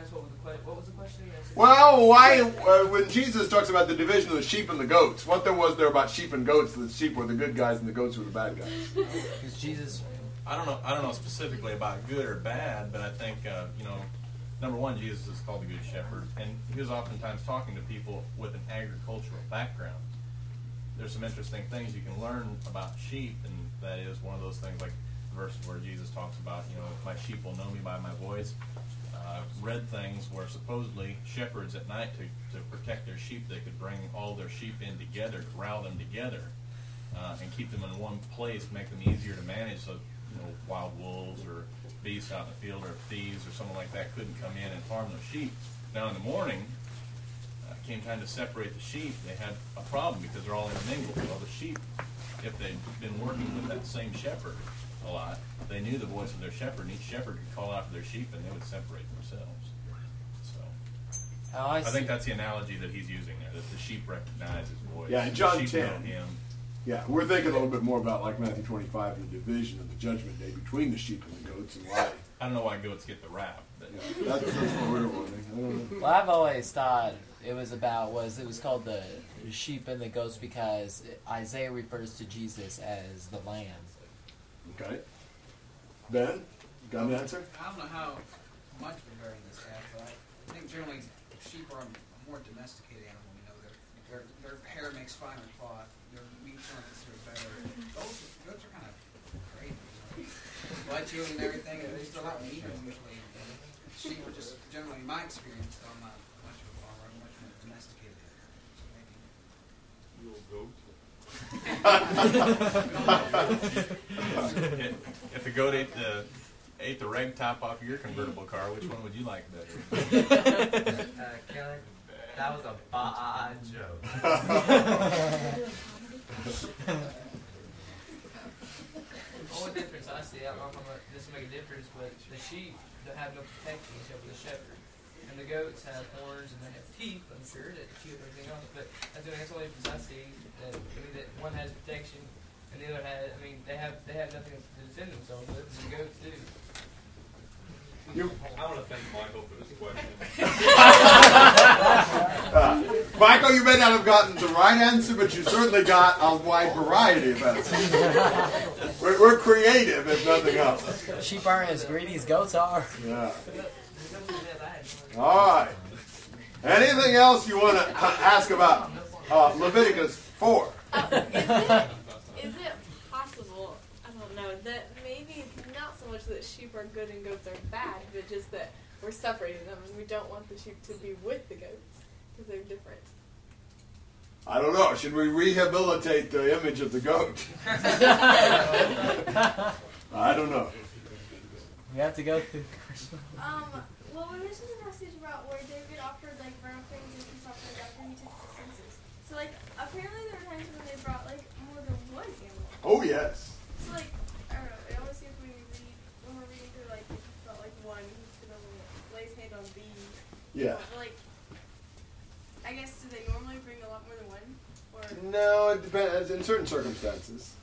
What was the, Well, why, uh, when Jesus talks about the division of the sheep and the goats, what there was there about sheep and goats? The sheep were the good guys and the goats were the bad guys. Because Jesus, I don't know, I don't know specifically about good or bad, but I think uh, you know, number one, Jesus is called the Good Shepherd, and he was oftentimes talking to people with an agricultural background. There's some interesting things you can learn about sheep, and that is one of those things like the verse where Jesus talks about, you know, my sheep will know me by my voice. I've read things where supposedly shepherds at night to, to protect their sheep, they could bring all their sheep in together, corral them together, uh, and keep them in one place, make them easier to manage so you know wild wolves or beasts out in the field or thieves or someone like that couldn't come in and harm those sheep. Now in the morning, uh, came time to separate the sheep. They had a problem because they're all intermingled. Well, the sheep if they'd been working with that same shepherd a lot, they knew the voice of their shepherd, and each shepherd could call out to their sheep, and they would separate themselves. So, Oh, I I think that's the analogy that he's using there, that the sheep recognize his voice. Yeah, in the John sheep 10. know him. Yeah, we're thinking a little bit more about like Matthew 25, and the division of the judgment day between the sheep and the goats, and why. I don't know why goats get the rap. But Yeah, that's, that's what we're wondering. I don't know. Well, I've always thought it was about was it was called the sheep and the goats because Isaiah refers to Jesus as the lamb. Okay. Ben, got an answer? I don't know how much we're bearing this have, but I think generally sheep are a more domesticated animal. You know, their their, their hair makes finer cloth. Their meat's are considered better. Goats, goats are kind of crazy. You know, blood chewing and everything, and they're still not meat usually. And sheep are just generally, in my experience, I'm not much of a farmer. I'm much more domesticated. So maybe. You old goat. If the goat ate the ate the rag top off your convertible car, which one would you like better? Uh, Kelly, that was a bad joke. The only difference I see, I don't know if this will make a difference, but the sheep don't have no protection except for the shepherd. And the goats have horns and they have teeth, I'm sure, that chew up everything else. But that's the that's the only difference I see. That, I mean, that one has protection and the other has, I mean, they have they have nothing to defend themselves with, the goats do. I want to thank Michael for this question. Uh, Michael, you may not have gotten the right answer, but you certainly got a wide variety of answers. we're, we're creative, if nothing else. Sheep aren't as greedy as goats are. Yeah. All right. Anything else you want to ask about uh, Leviticus 4? Is it, is it possible, I don't know, that maybe not so much that sheep are good and goats are bad, but just that we're separating them and we don't want the sheep to be with the goats because they're different? I don't know. Should we rehabilitate the image of the goat? I don't know. We have to go through. Um, well, we mentioned the passage about where David offered like burnt offerings and peace offerings after he took the census. So like apparently there were times when they brought like more than one animal. Oh, yes. So like I don't know. It always seems when we read when we're reading through like it's about like one who's gonna lay his hand on the. Yeah. But, like I guess do they normally bring a lot more than one? Or No, it depends. In certain circumstances.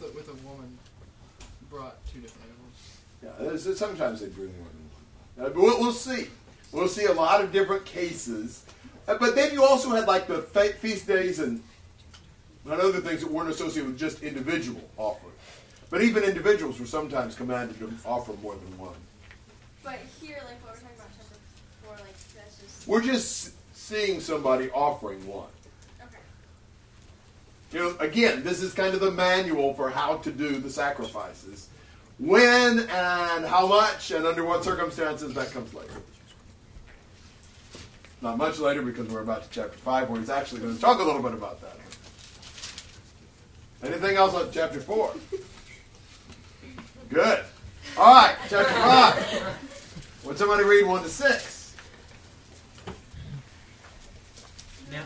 So with a woman, brought two different animals. Yeah, sometimes they bring more than one. Uh, but we'll, we'll see. We'll see a lot of different cases. Uh, but then you also had like the feast days and, and other things that weren't associated with just individual offerings. But even individuals were sometimes commanded to offer more than one. but here like what we're talking about chapter four like that's just We're just seeing somebody offering one. okay. You know, again, this is kind of the manual for how to do the sacrifices. When and how much and under what circumstances, that comes later. Not much later because we're about to chapter 5 where he's actually going to talk a little bit about that. Anything else on chapter 4? Good. All right, chapter 5. Would somebody read 1 to 6? Now,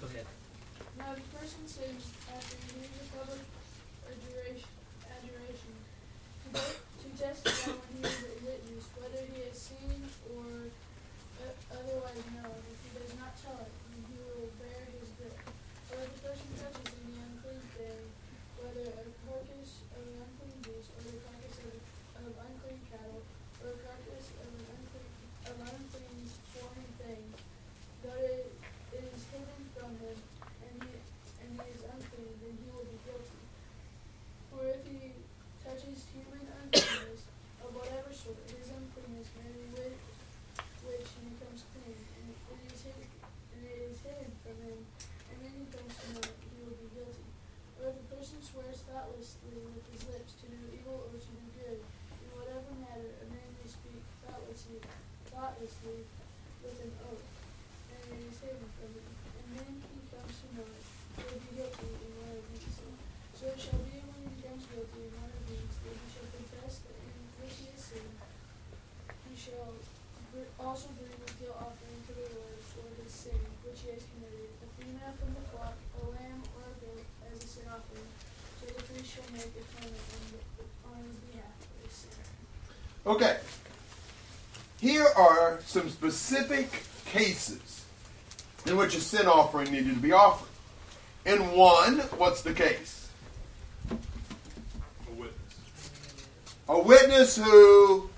go ahead. Now, if a person sins after he hears a public adoration, adoration to, te- to testify when he is a witness, whether he has seen or uh, otherwise know. If he does not tell it, then he will bear his guilt. Or if a person touches any unclean thing, whether a carcass of an unclean beast, or the carcass of, of unclean cattle, or a carcass of an unclean, of unclean foreign thing, though it is hidden from him, and he, and he is unclean, then he will be guilty. For if he touches human uncleanness of whatever sort, his uncleanness may be with which he becomes clean, and it is hidden, and it is hidden from him, and then he comes to know it, he will be guilty. Or if a person swears thoughtlessly with his lips to do evil or to do good, in whatever matter a man may speak thoughtlessly, thoughtlessly with an oath, and it is hidden from him, and then he comes to know it, he will be guilty in one of these. So it shall be when he becomes guilty in one of these, that he shall confess that in which he has sinned. He shall br- also bring a guilt offering to the Lord for his sin which he has committed, a female from the flock, a lamb or a goat as a sin offering. but the priest shall make atonement on, on his behalf for his sin. Okay. Here are some specific cases in which a sin offering needed to be offered. In one, what's the case? A witness. A witness who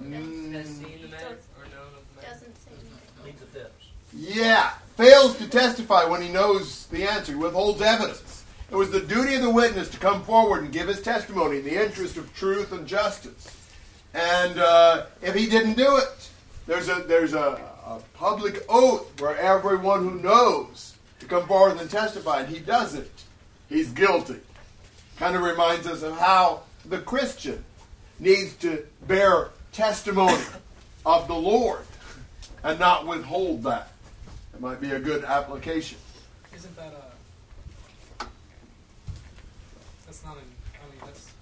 Has seen the matter or known of the matter? Doesn't say anything. Leads a fence. Yeah, fails to testify when he knows the answer, withholds evidence. It was the duty of the witness to come forward and give his testimony in the interest of truth and justice. And uh, if he didn't do it, there's a there's a, a public oath for everyone who knows to come forward and testify, and he doesn't. He's guilty. Kind of reminds us of how the Christian needs to bear testimony of the Lord and not withhold that. It might be a good application. Isn't that a? That's not an. I mean, that's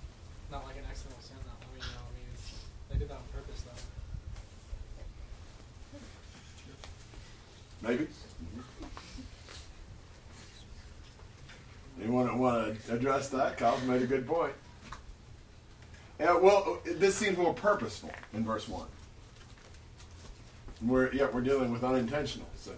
not like an accidental sin. Though. I mean, you know, I mean, it's, they did that on purpose, though. Maybe. You want to address that? Kyle's made a good point. Yeah, well, this seems more purposeful in verse one. We're yeah, we're dealing with unintentional sins.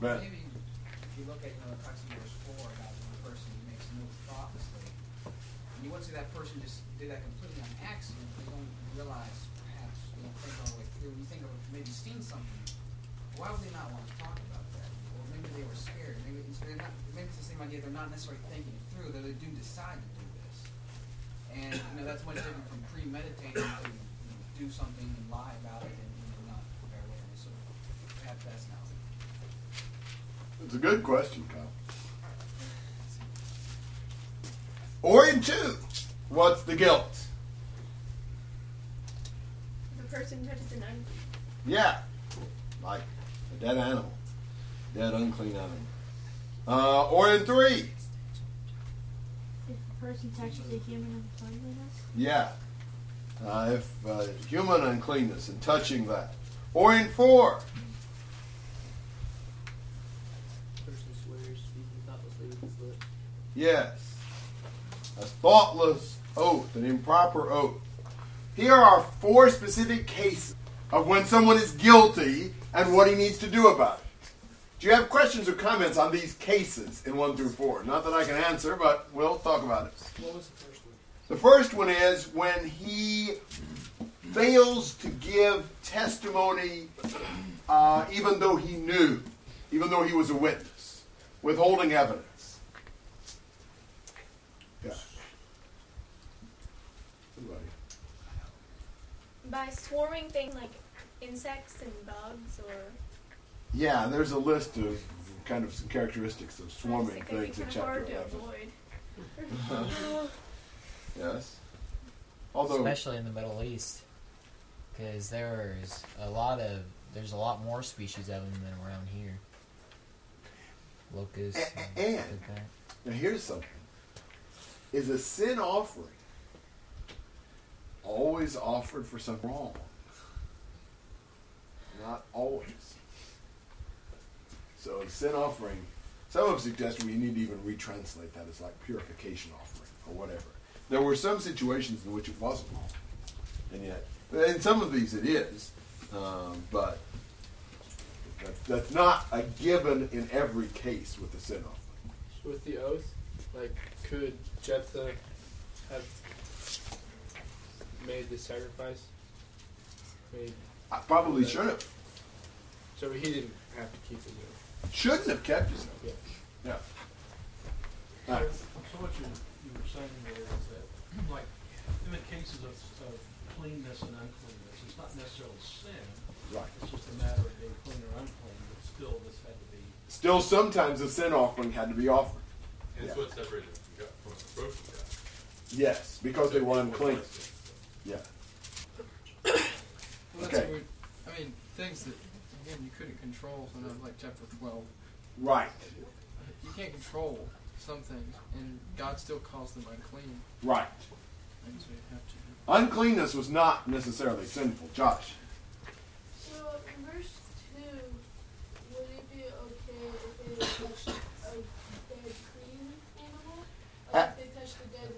But Maybe if you look at, you know, text in verse four about the person who makes no thoughtlessly, and you wouldn't say that person just did that completely on accident, they don't realize, perhaps, they don't think all the way through. You think of maybe seeing something, why would they not want to talk about that? Or maybe they were scared. Maybe it's, they're not, maybe it's the same idea. They're not necessarily thinking it through. Though they do decide to do this, and you know that's much different from premeditating to you know, do something and lie about it and you know, not bear witness. So perhaps that's not. it's a good question, Kyle. Or in two, what's the guilt? The person touches an unclean. Yeah, like a dead animal, dead unclean animal. Uh, or in three, If a person touches a human uncleanliness, Yeah. Uh, if uh, human uncleanness and touching that. Or in four. Person swears, speaking thoughtlessly with his lips. Yes. A thoughtless oath, an improper oath. Here are four specific cases of when someone is guilty and what he needs to do about it. Do you have questions or comments on these cases in 1 through 4? Not that I can answer, but we'll talk about it. What was the first one? The first one is when he fails to give testimony, uh, even though he knew, even though he was a witness, withholding evidence. Yeah. Somebody. By swarming things like insects and bugs or Yeah, there's a list of kind of some characteristics of swarming think things in kind hard chapter to 11. avoid. Yes. Although, especially in the Middle East, because there's a lot of there's a lot more species of them than around here. Locusts. A- and and- like that. now here's something. Is a sin offering always offered for something wrong? Not always. So sin offering, some have suggested we need to even retranslate that as like purification offering or whatever. There were some situations in which it wasn't, and yet in some of these it is, um, but that, that's not a given in every case with the sin offering. With the oath, like, could Jephthah have made the sacrifice? Made, I probably should have. so he didn't have to keep his oath. Shouldn't have kept his oath. Yeah. Yeah. So, All right. so what you, you were saying there is that, like, in the cases of, of cleanness and uncleanness, it's not necessarily sin. Right. It's just a matter of being clean or unclean, but still this had to be. Still, sometimes a sin offering had to be offered. And it's Yeah. what separated from God, from the broken God. Yes, because they were So unclean. Yeah. Well, that's Okay. weird. I mean, things that again you couldn't control. So now, like chapter twelve, Right. you can't control some things, and God still calls them unclean. Right. And so you have to. Uncleanness was not necessarily sinful. Josh. So in verse two, would it be okay if they touched a dead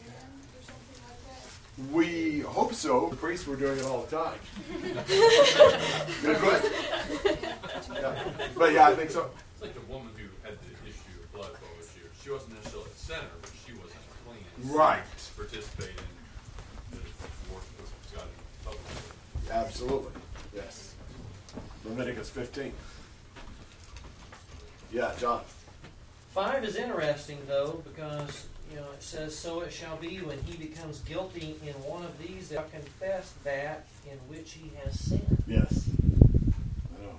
we hope so. The priests were doing it all the time. Good question. Yeah. But yeah, I think so. It's like the woman who had the issue of blood flow this year. She wasn't necessarily a sinner, but she wasn't clean. Right. To participate in the worship of God in public. Absolutely. Yes. Leviticus 15. Yeah, John. Five is interesting though because you know it says, "So it shall be when he becomes guilty in one of these that shall confess that in which he has sinned." Yes. I know.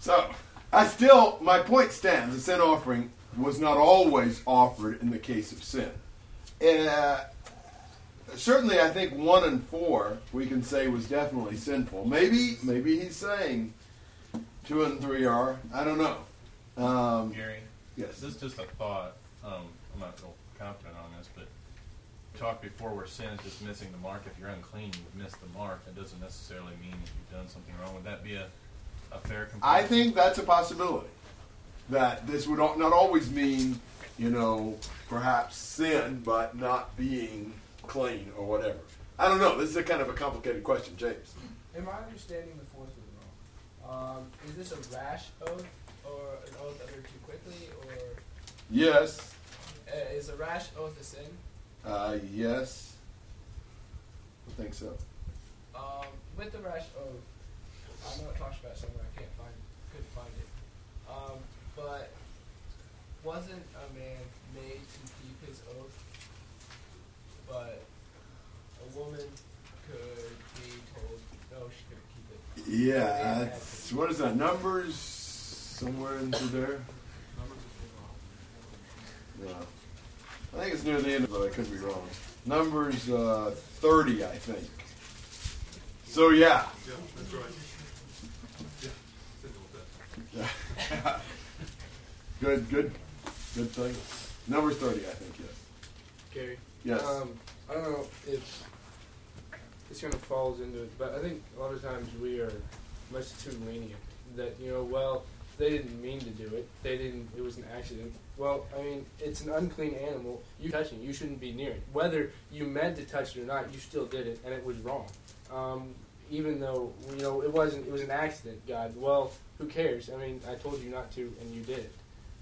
So, I still, my point stands. The sin offering was not always offered in the case of sin. Uh, certainly, I think one and four we can say was definitely sinful. Maybe, maybe he's saying two and three are. I don't know. Um, Gary? Yes. This is just a thought. Um, I'm not real confident on this, but we talked before where sin is just missing the mark. If you're unclean, you've missed the mark. That doesn't necessarily mean that you've done something wrong. Would that be a, a fair comparison? I think that's a possibility. That this would not always mean, you know, perhaps sin, but not being clean or whatever. I don't know. This is a kind of a complicated question, James. Am I understanding the fourth one wrong? Um, is this a rash oath or an oath uttered too quickly, or Yes. uh, is a rash oath a sin? Uh, yes. I think so. Um, with the rash oath, I know it talks about it somewhere. I can't find, couldn't find it. Um, but wasn't a man made to keep his oath? But a woman could be told no, she couldn't keep it. Yeah. Uh, what is that? Numbers somewhere into there? No. I think it's near the end, but I could be wrong. Numbers uh, 30, I think. So, yeah. Yeah, that's right. Yeah, sinful good, good, good thing. Numbers 30, I think, yes. Gary. Yes. Um, I don't know if this kind of falls into it, but I think a lot of times we are much too lenient. That you know, well, they didn't mean to do it. They didn't. It was an accident. Well, I mean, it's an unclean animal. You touching, it. you shouldn't be near it. Whether you meant to touch it or not, you still did it, and it was wrong. Um, even though you know it wasn't, it was an accident. God, well, who cares? I mean, I told you not to, and you did it.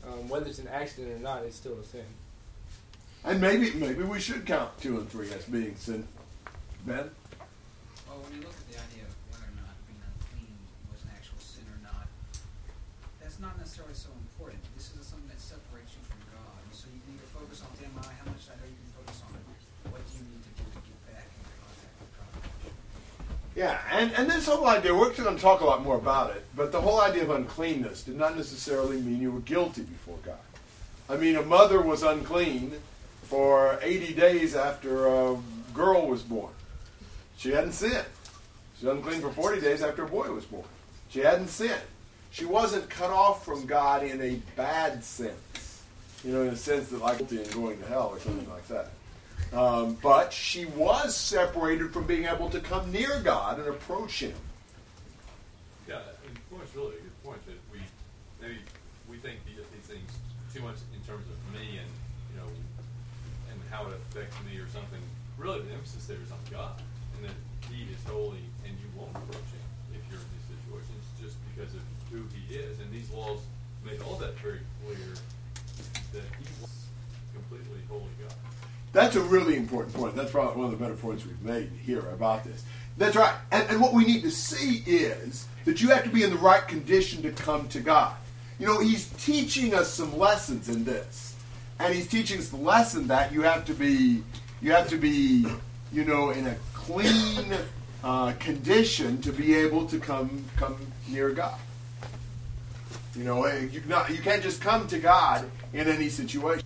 Um, whether it's an accident or not, it's still a sin. And maybe maybe we should count two and three as being sin. Ben? Well, when you look at the idea of whether or not being unclean was an actual sin or not, that's not necessarily so important. This is something that separates you from God. And so you can either focus on TMI, how much I know you can focus on it. What do you need to do to get back into contact with God? Yeah, and, and this whole idea, we're going to talk a lot more about it, but the whole idea of uncleanness did not necessarily mean you were guilty before God. I mean, a mother was unclean for 80 days after a girl was born. She hadn't sinned. She was unclean for 40 days after a boy was born. She hadn't sinned. She wasn't cut off from God in a bad sense, you know, in a sense that like guilty and going to hell or something like that. Um, but she was separated from being able to come near God and approach Him. Yeah, and point's really a good point that we maybe we think the, these things too much in terms of me and you know and how it affects me or something. Really, the emphasis there is on God and that He is holy and you won't approach Him if you're in these situations just because of who He is. And these laws make all that very clear that He was completely holy God. That's a really important point. That's probably one of the better points we've made here about this. That's right. And, and what we need to see is that you have to be in the right condition to come to God. You know, He's teaching us some lessons in this. And He's teaching us the lesson that you have to be, you have to be, you know, in a clean uh, condition to be able to come come near God. You know, eh, you, not, you can't just come to God in any situation.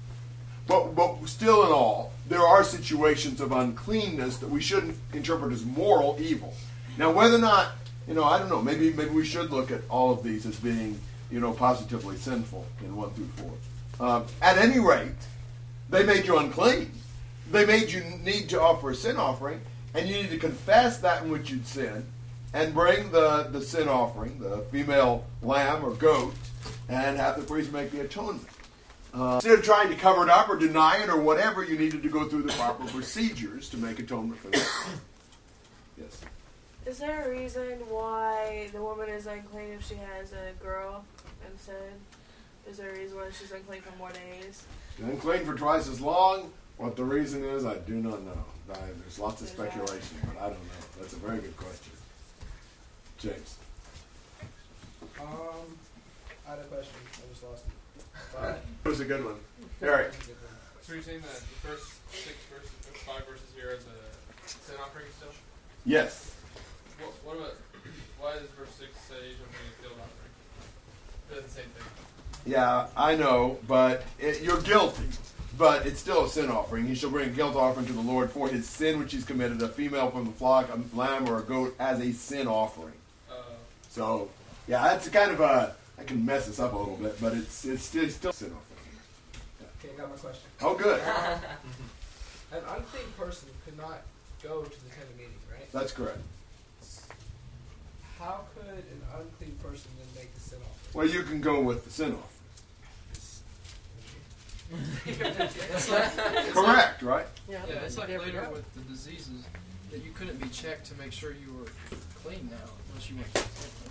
But, but still in all, there are situations of uncleanness that we shouldn't interpret as moral evil. Now, whether or not, you know, I don't know, maybe, maybe we should look at all of these as being, you know, positively sinful in 1 through 4. Um, at any rate, they made you unclean. They made you need to offer a sin offering, and you need to confess that in which you'd sinned, and bring the, the sin offering, the female lamb or goat, and have the priest make the atonement. Uh, instead of trying to cover it up or deny it or whatever, you needed to go through the proper procedures to make atonement for that. yes. Is there a reason why the woman is unclean if she has a girl instead? Is there a reason why she's unclean for more days? Unclean for twice as long. What the reason is, I do not know. I, there's lots of speculation, but I don't know. That's a very good question. James. Um, I had a question. It. That was a good one. Eric. So you're saying that the first six verses, five verses here are the sin offering still? Yes. What, what about, why does verse six say you shall bring a guilt offering? The same thing. Yeah, I know, but it, you're guilty. But it's still a sin offering. He shall bring a guilt offering to the Lord for his sin which he's committed, a female from the flock, a lamb or a goat as a sin offering. Uh, So, yeah, that's kind of a. I can mess this up a little bit, but it's it's still, it's still a sin offering. okay, I got my question. Oh, good. An unclean person could not go to the tent of meeting, right? That's correct. How could an unclean person then make the sin offering? Well, you can go with the sin offering. It's like- it's Correct, like- right? Yeah, Yeah, it's like later with the diseases that you couldn't be checked to make sure you were clean now unless you went to the tent, or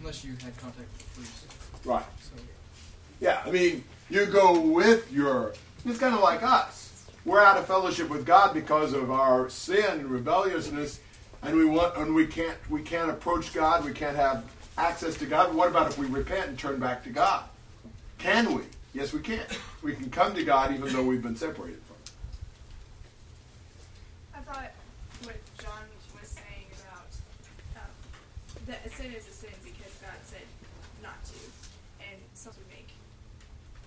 unless you had contact with the priest. Right. So Yeah, I mean, you go with your. It's kind of like us. We're out of fellowship with God because of our sin and rebelliousness, and we want, and we can't, we can't approach God. We can't have access to God. What about if we repent and turn back to God? Can we? Yes, we can. We can come to God even though we've been separated from Him. I thought what John was saying about um, that a sin is a sin because God said not to, and some we make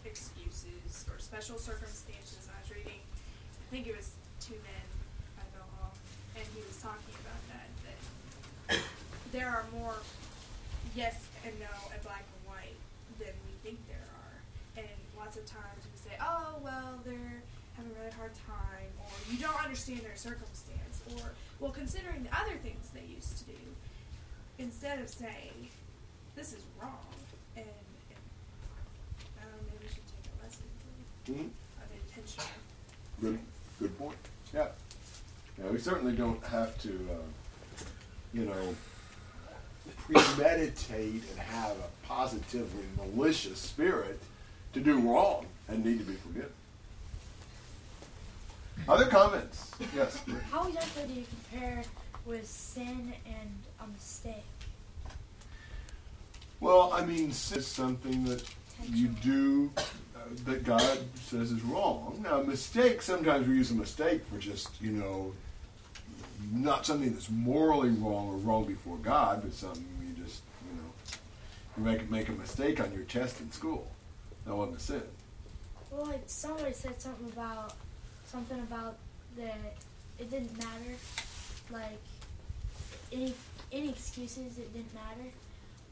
excuses or special circumstances. I was reading, I think it was Two Men by Bill Hall, and he was talking about that that there are more yes and no and black and white than we think there are, and lots of times we say, oh well, they're having a really hard time, or you don't understand their circumstance, or well, considering the other things they used to do, instead of saying this is wrong, and, and I don't know, maybe we should take a lesson Mhm. Good, good point. Yeah. Yeah, we certainly don't have to, uh, you know, premeditate and have a positively malicious spirit to do wrong and need to be forgiven. Other comments? Yes. How exactly do you compare with sin and a mistake? Well, I mean, sin is something that you do that God says is wrong. Now, mistake, sometimes we use a mistake for just, you know, not something that's morally wrong or wrong before God, but something you just, you know, you make, make a mistake on your test in school. That wasn't a sin. Well, like somebody said something about something about that it didn't matter. Like any any excuses, it didn't matter.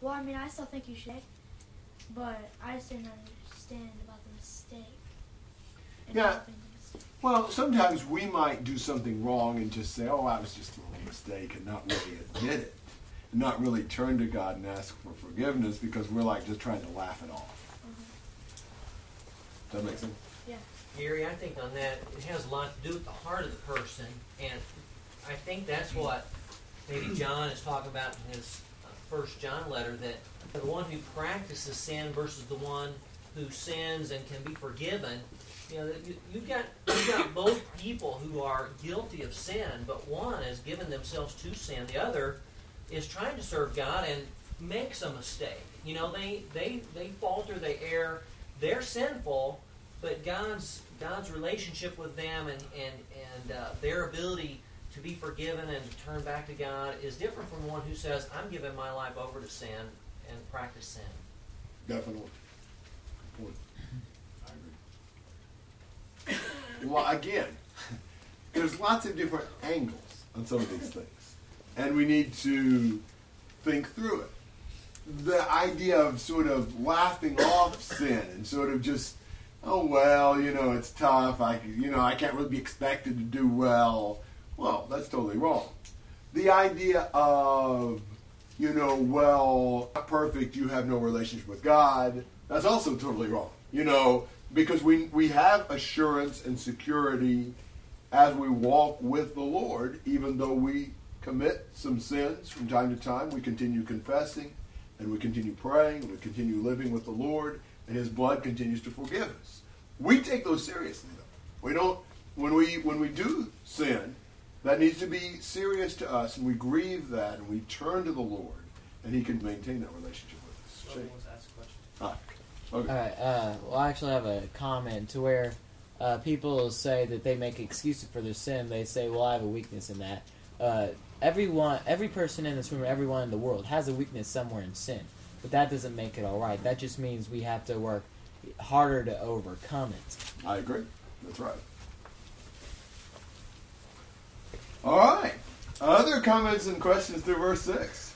Well, I mean, I still think you should, but I just didn't understand about the mistake. And Yeah. helping the mistake. Well, sometimes we might do something wrong and just say, oh, I was just a little mistake, and not really admit it. And not really turn to God and ask for forgiveness because we're like just trying to laugh it off. Does that make sense? Yeah. Gary, I think on that, it has a lot to do with the heart of the person, and I think that's what maybe John is talking about in his uh, First John letter, that the one who practices sin versus the one who sins and can be forgiven. You know, you've got you've got both people who are guilty of sin, but one has given themselves to sin. The other is trying to serve God and makes a mistake. You know, they they they falter, they err, they're sinful, but God's God's relationship with them and and and uh, their ability to be forgiven and to turn back to God is different from one who says, "I'm giving my life over to sin and practice sin." Definitely. Well, again, there's lots of different angles on some of these things, and we need to think through it. The idea of sort of laughing off sin and sort of just, oh well, you know, it's tough. I, you know, I can't really be expected to do well. Well, that's totally wrong. The idea of you know, well, perfect, you have no relationship with God. That's also totally wrong. You know, because we, we have assurance and security as we walk with the Lord, even though we commit some sins from time to time, we continue confessing and we continue praying and we continue living with the Lord, and His blood continues to forgive us. We take those seriously, though. We don't when we when we do sin, that needs to be serious to us, and we grieve that, and we turn to the Lord, and He can maintain that relationship with us. Shane. Okay. All right. Uh, well, I actually have a comment to where uh, people say that they make excuses for their sin. They say, "Well, I have a weakness in that." Uh, everyone, every person in this room, everyone in the world has a weakness somewhere in sin, but that doesn't make it all right. That just means we have to work harder to overcome it. I agree. That's right. All right. Other comments and questions through verse 6?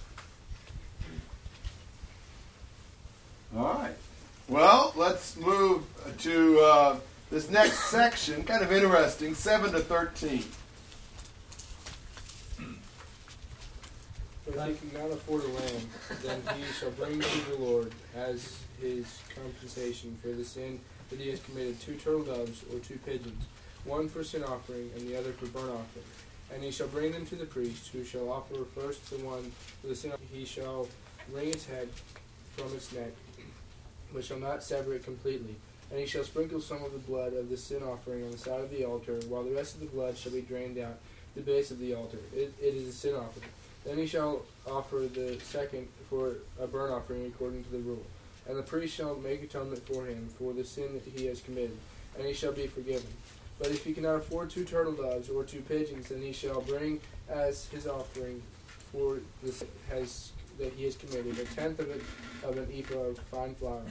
All right. Well, let's move to uh, this next section. Kind of interesting. 7 to 13. But if he cannot afford a lamb, then he shall bring to the Lord as his compensation for the sin that he has committed two turtle doves or two pigeons, one for sin offering and the other for burnt offering. And he shall bring them to the priest, who shall offer first the one for the sin. offering. He shall wring its head from its neck, but shall not sever it completely. And he shall sprinkle some of the blood of the sin offering on the side of the altar, while the rest of the blood shall be drained out the base of the altar. It, it is a sin offering. Then he shall offer the second for a burnt offering according to the rule. And the priest shall make atonement for him for the sin that he has committed, and he shall be forgiven. But if he cannot afford two turtle doves or two pigeons, then he shall bring as his offering for the sin has that he has committed a tenth of of an ephah of fine flour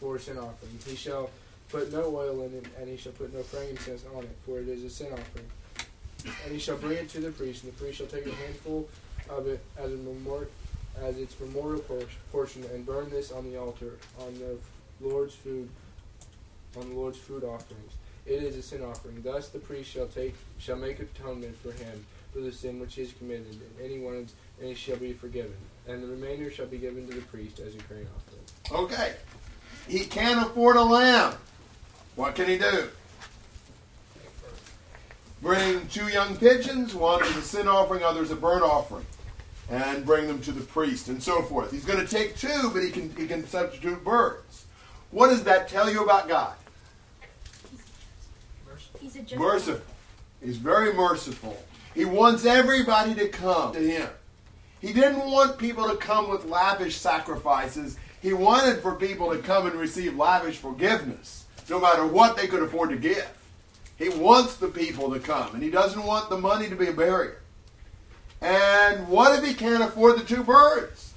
for a sin offering. He shall put no oil in it, and he shall put no frankincense on it, for it is a sin offering. And he shall bring it to the priest, and the priest shall take a handful of it as a memorial, as its memorial portion, and burn this on the altar on the Lord's food, on the Lord's food offerings. It is a sin offering. Thus the priest shall take shall make atonement for him for the sin which he has committed, and any one of, and it shall be forgiven. And the remainder shall be given to the priest as a grain offering. Okay. He can't afford a lamb. What can he do? Bring two young pigeons, one as a sin offering, other others a burnt offering, and bring them to the priest, and so forth. He's going to take two, but he can he can substitute birds. What does that tell you about God? He's a Merciful. He's very merciful. He wants everybody to come to him. He didn't want people to come with lavish sacrifices. He wanted for people to come and receive lavish forgiveness, no matter what they could afford to give. He wants the people to come, and he doesn't want the money to be a barrier. And what if he can't afford the two birds?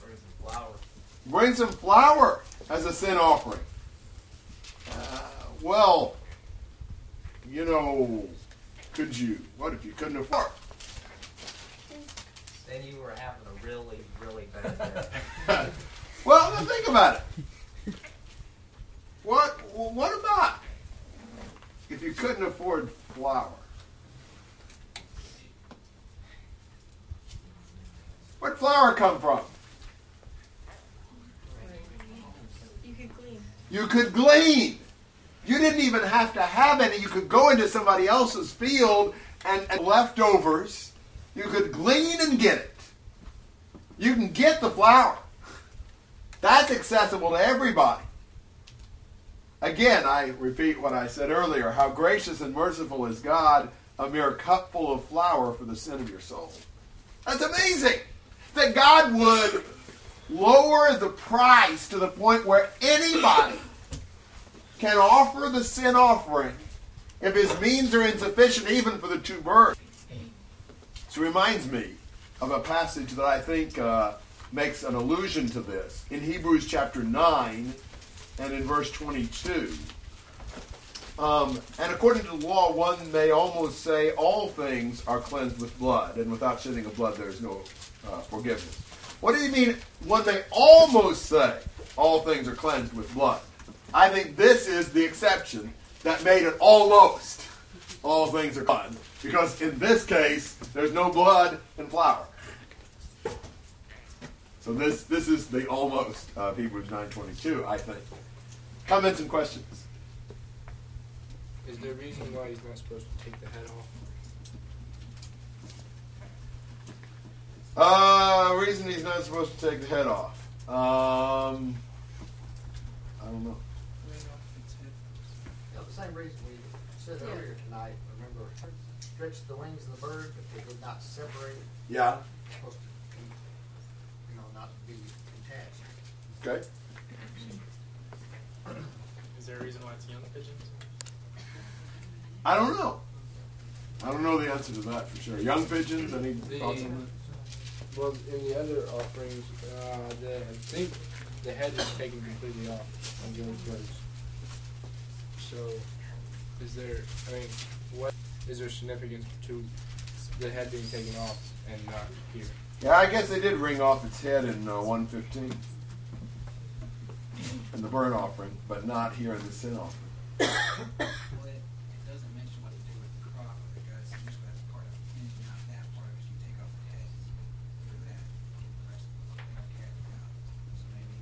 Bring some flour. Bring some flour as a sin offering. Uh, well, you know, could you? What if you couldn't afford? Then you were having a really, really bad day. Well, now think about it. What what about if you couldn't afford flour? Where'd flour come from? You could glean. You could glean. You didn't even have to have any. You could go into somebody else's field and, and leftovers. You could glean and get it. You can get the flour. That's accessible to everybody. Again, I repeat what I said earlier. How gracious and merciful is God, a mere cupful of flour for the sin of your soul. That's amazing. That God would lower the price to the point where anybody can offer the sin offering if his means are insufficient even for the two birds. This reminds me of a passage that I think uh, makes an allusion to this. In Hebrews chapter 9 and in verse 22. Um, and according to the law, one may almost say all things are cleansed with blood, and without shedding of blood there is no uh, forgiveness. What do you mean one may almost say all things are cleansed with blood? I think this is the exception that made it almost all things are blood. Because in this case, there's no blood and flour. So this this is the almost of Hebrews 9:22, I think. Comments and questions? Is there a reason why he's not supposed to take the head off? Uh, reason he's not supposed to take the head off. Um, I don't know. You the same reason we said earlier tonight, remember, stretch the wings of the bird, but they would not separate. Yeah. Supposed to, you know, not be attached. Okay. Is there a reason why it's young pigeons? I don't know. I don't know the answer to that for sure. Young pigeons. Any The- thoughts on that? Well, in the other offerings, uh, the, I think the head is taken completely off on those birds. So, is there? I mean, what is there significance to the head being taken off and not here? Yeah, I guess they did wring off its head in uh, 115 in the burnt offering, but not here in the sin offering. Well, it, it doesn't mention what to do with the crop, because usually that's part of finishing out that part, is you take off the head, do that, keep the rest of the, they don't care about. So maybe,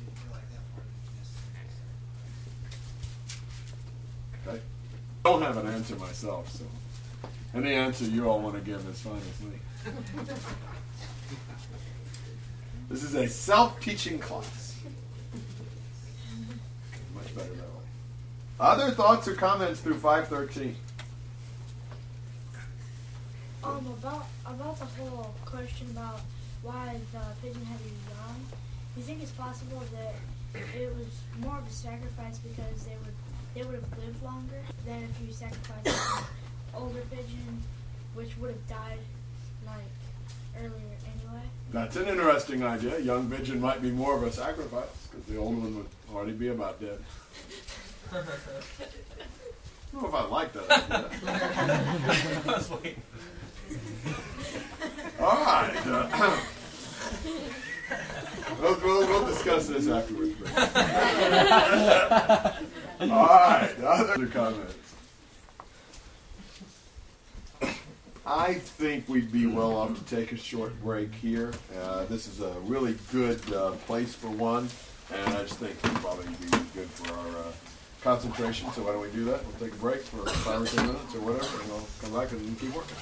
we feel like that part is necessary. Okay. I don't have an answer myself, so any answer you all want to give is fine with me. This is a self-teaching class. Much better that way. Other thoughts or comments through 513? Um, about about the whole question about why the pigeon had to be young. Do you think it's possible that it was more of a sacrifice because they would they would have lived longer than if you sacrificed an older pigeon, which would have died like earlier anyway? That's an interesting idea. Young pigeon might be more of a sacrifice because the old one would already be about dead. I don't know if I like that idea. I was waiting. All right. Uh, we'll, we'll, we'll discuss this afterwards. All right. Other comments? I think we'd be well off to take a short break here. Uh, this is a really good uh, place for one, and I just think it'd probably be good for our uh, concentration. So why don't we do that? We'll take a break for five or ten minutes or whatever, and we'll come back and keep working.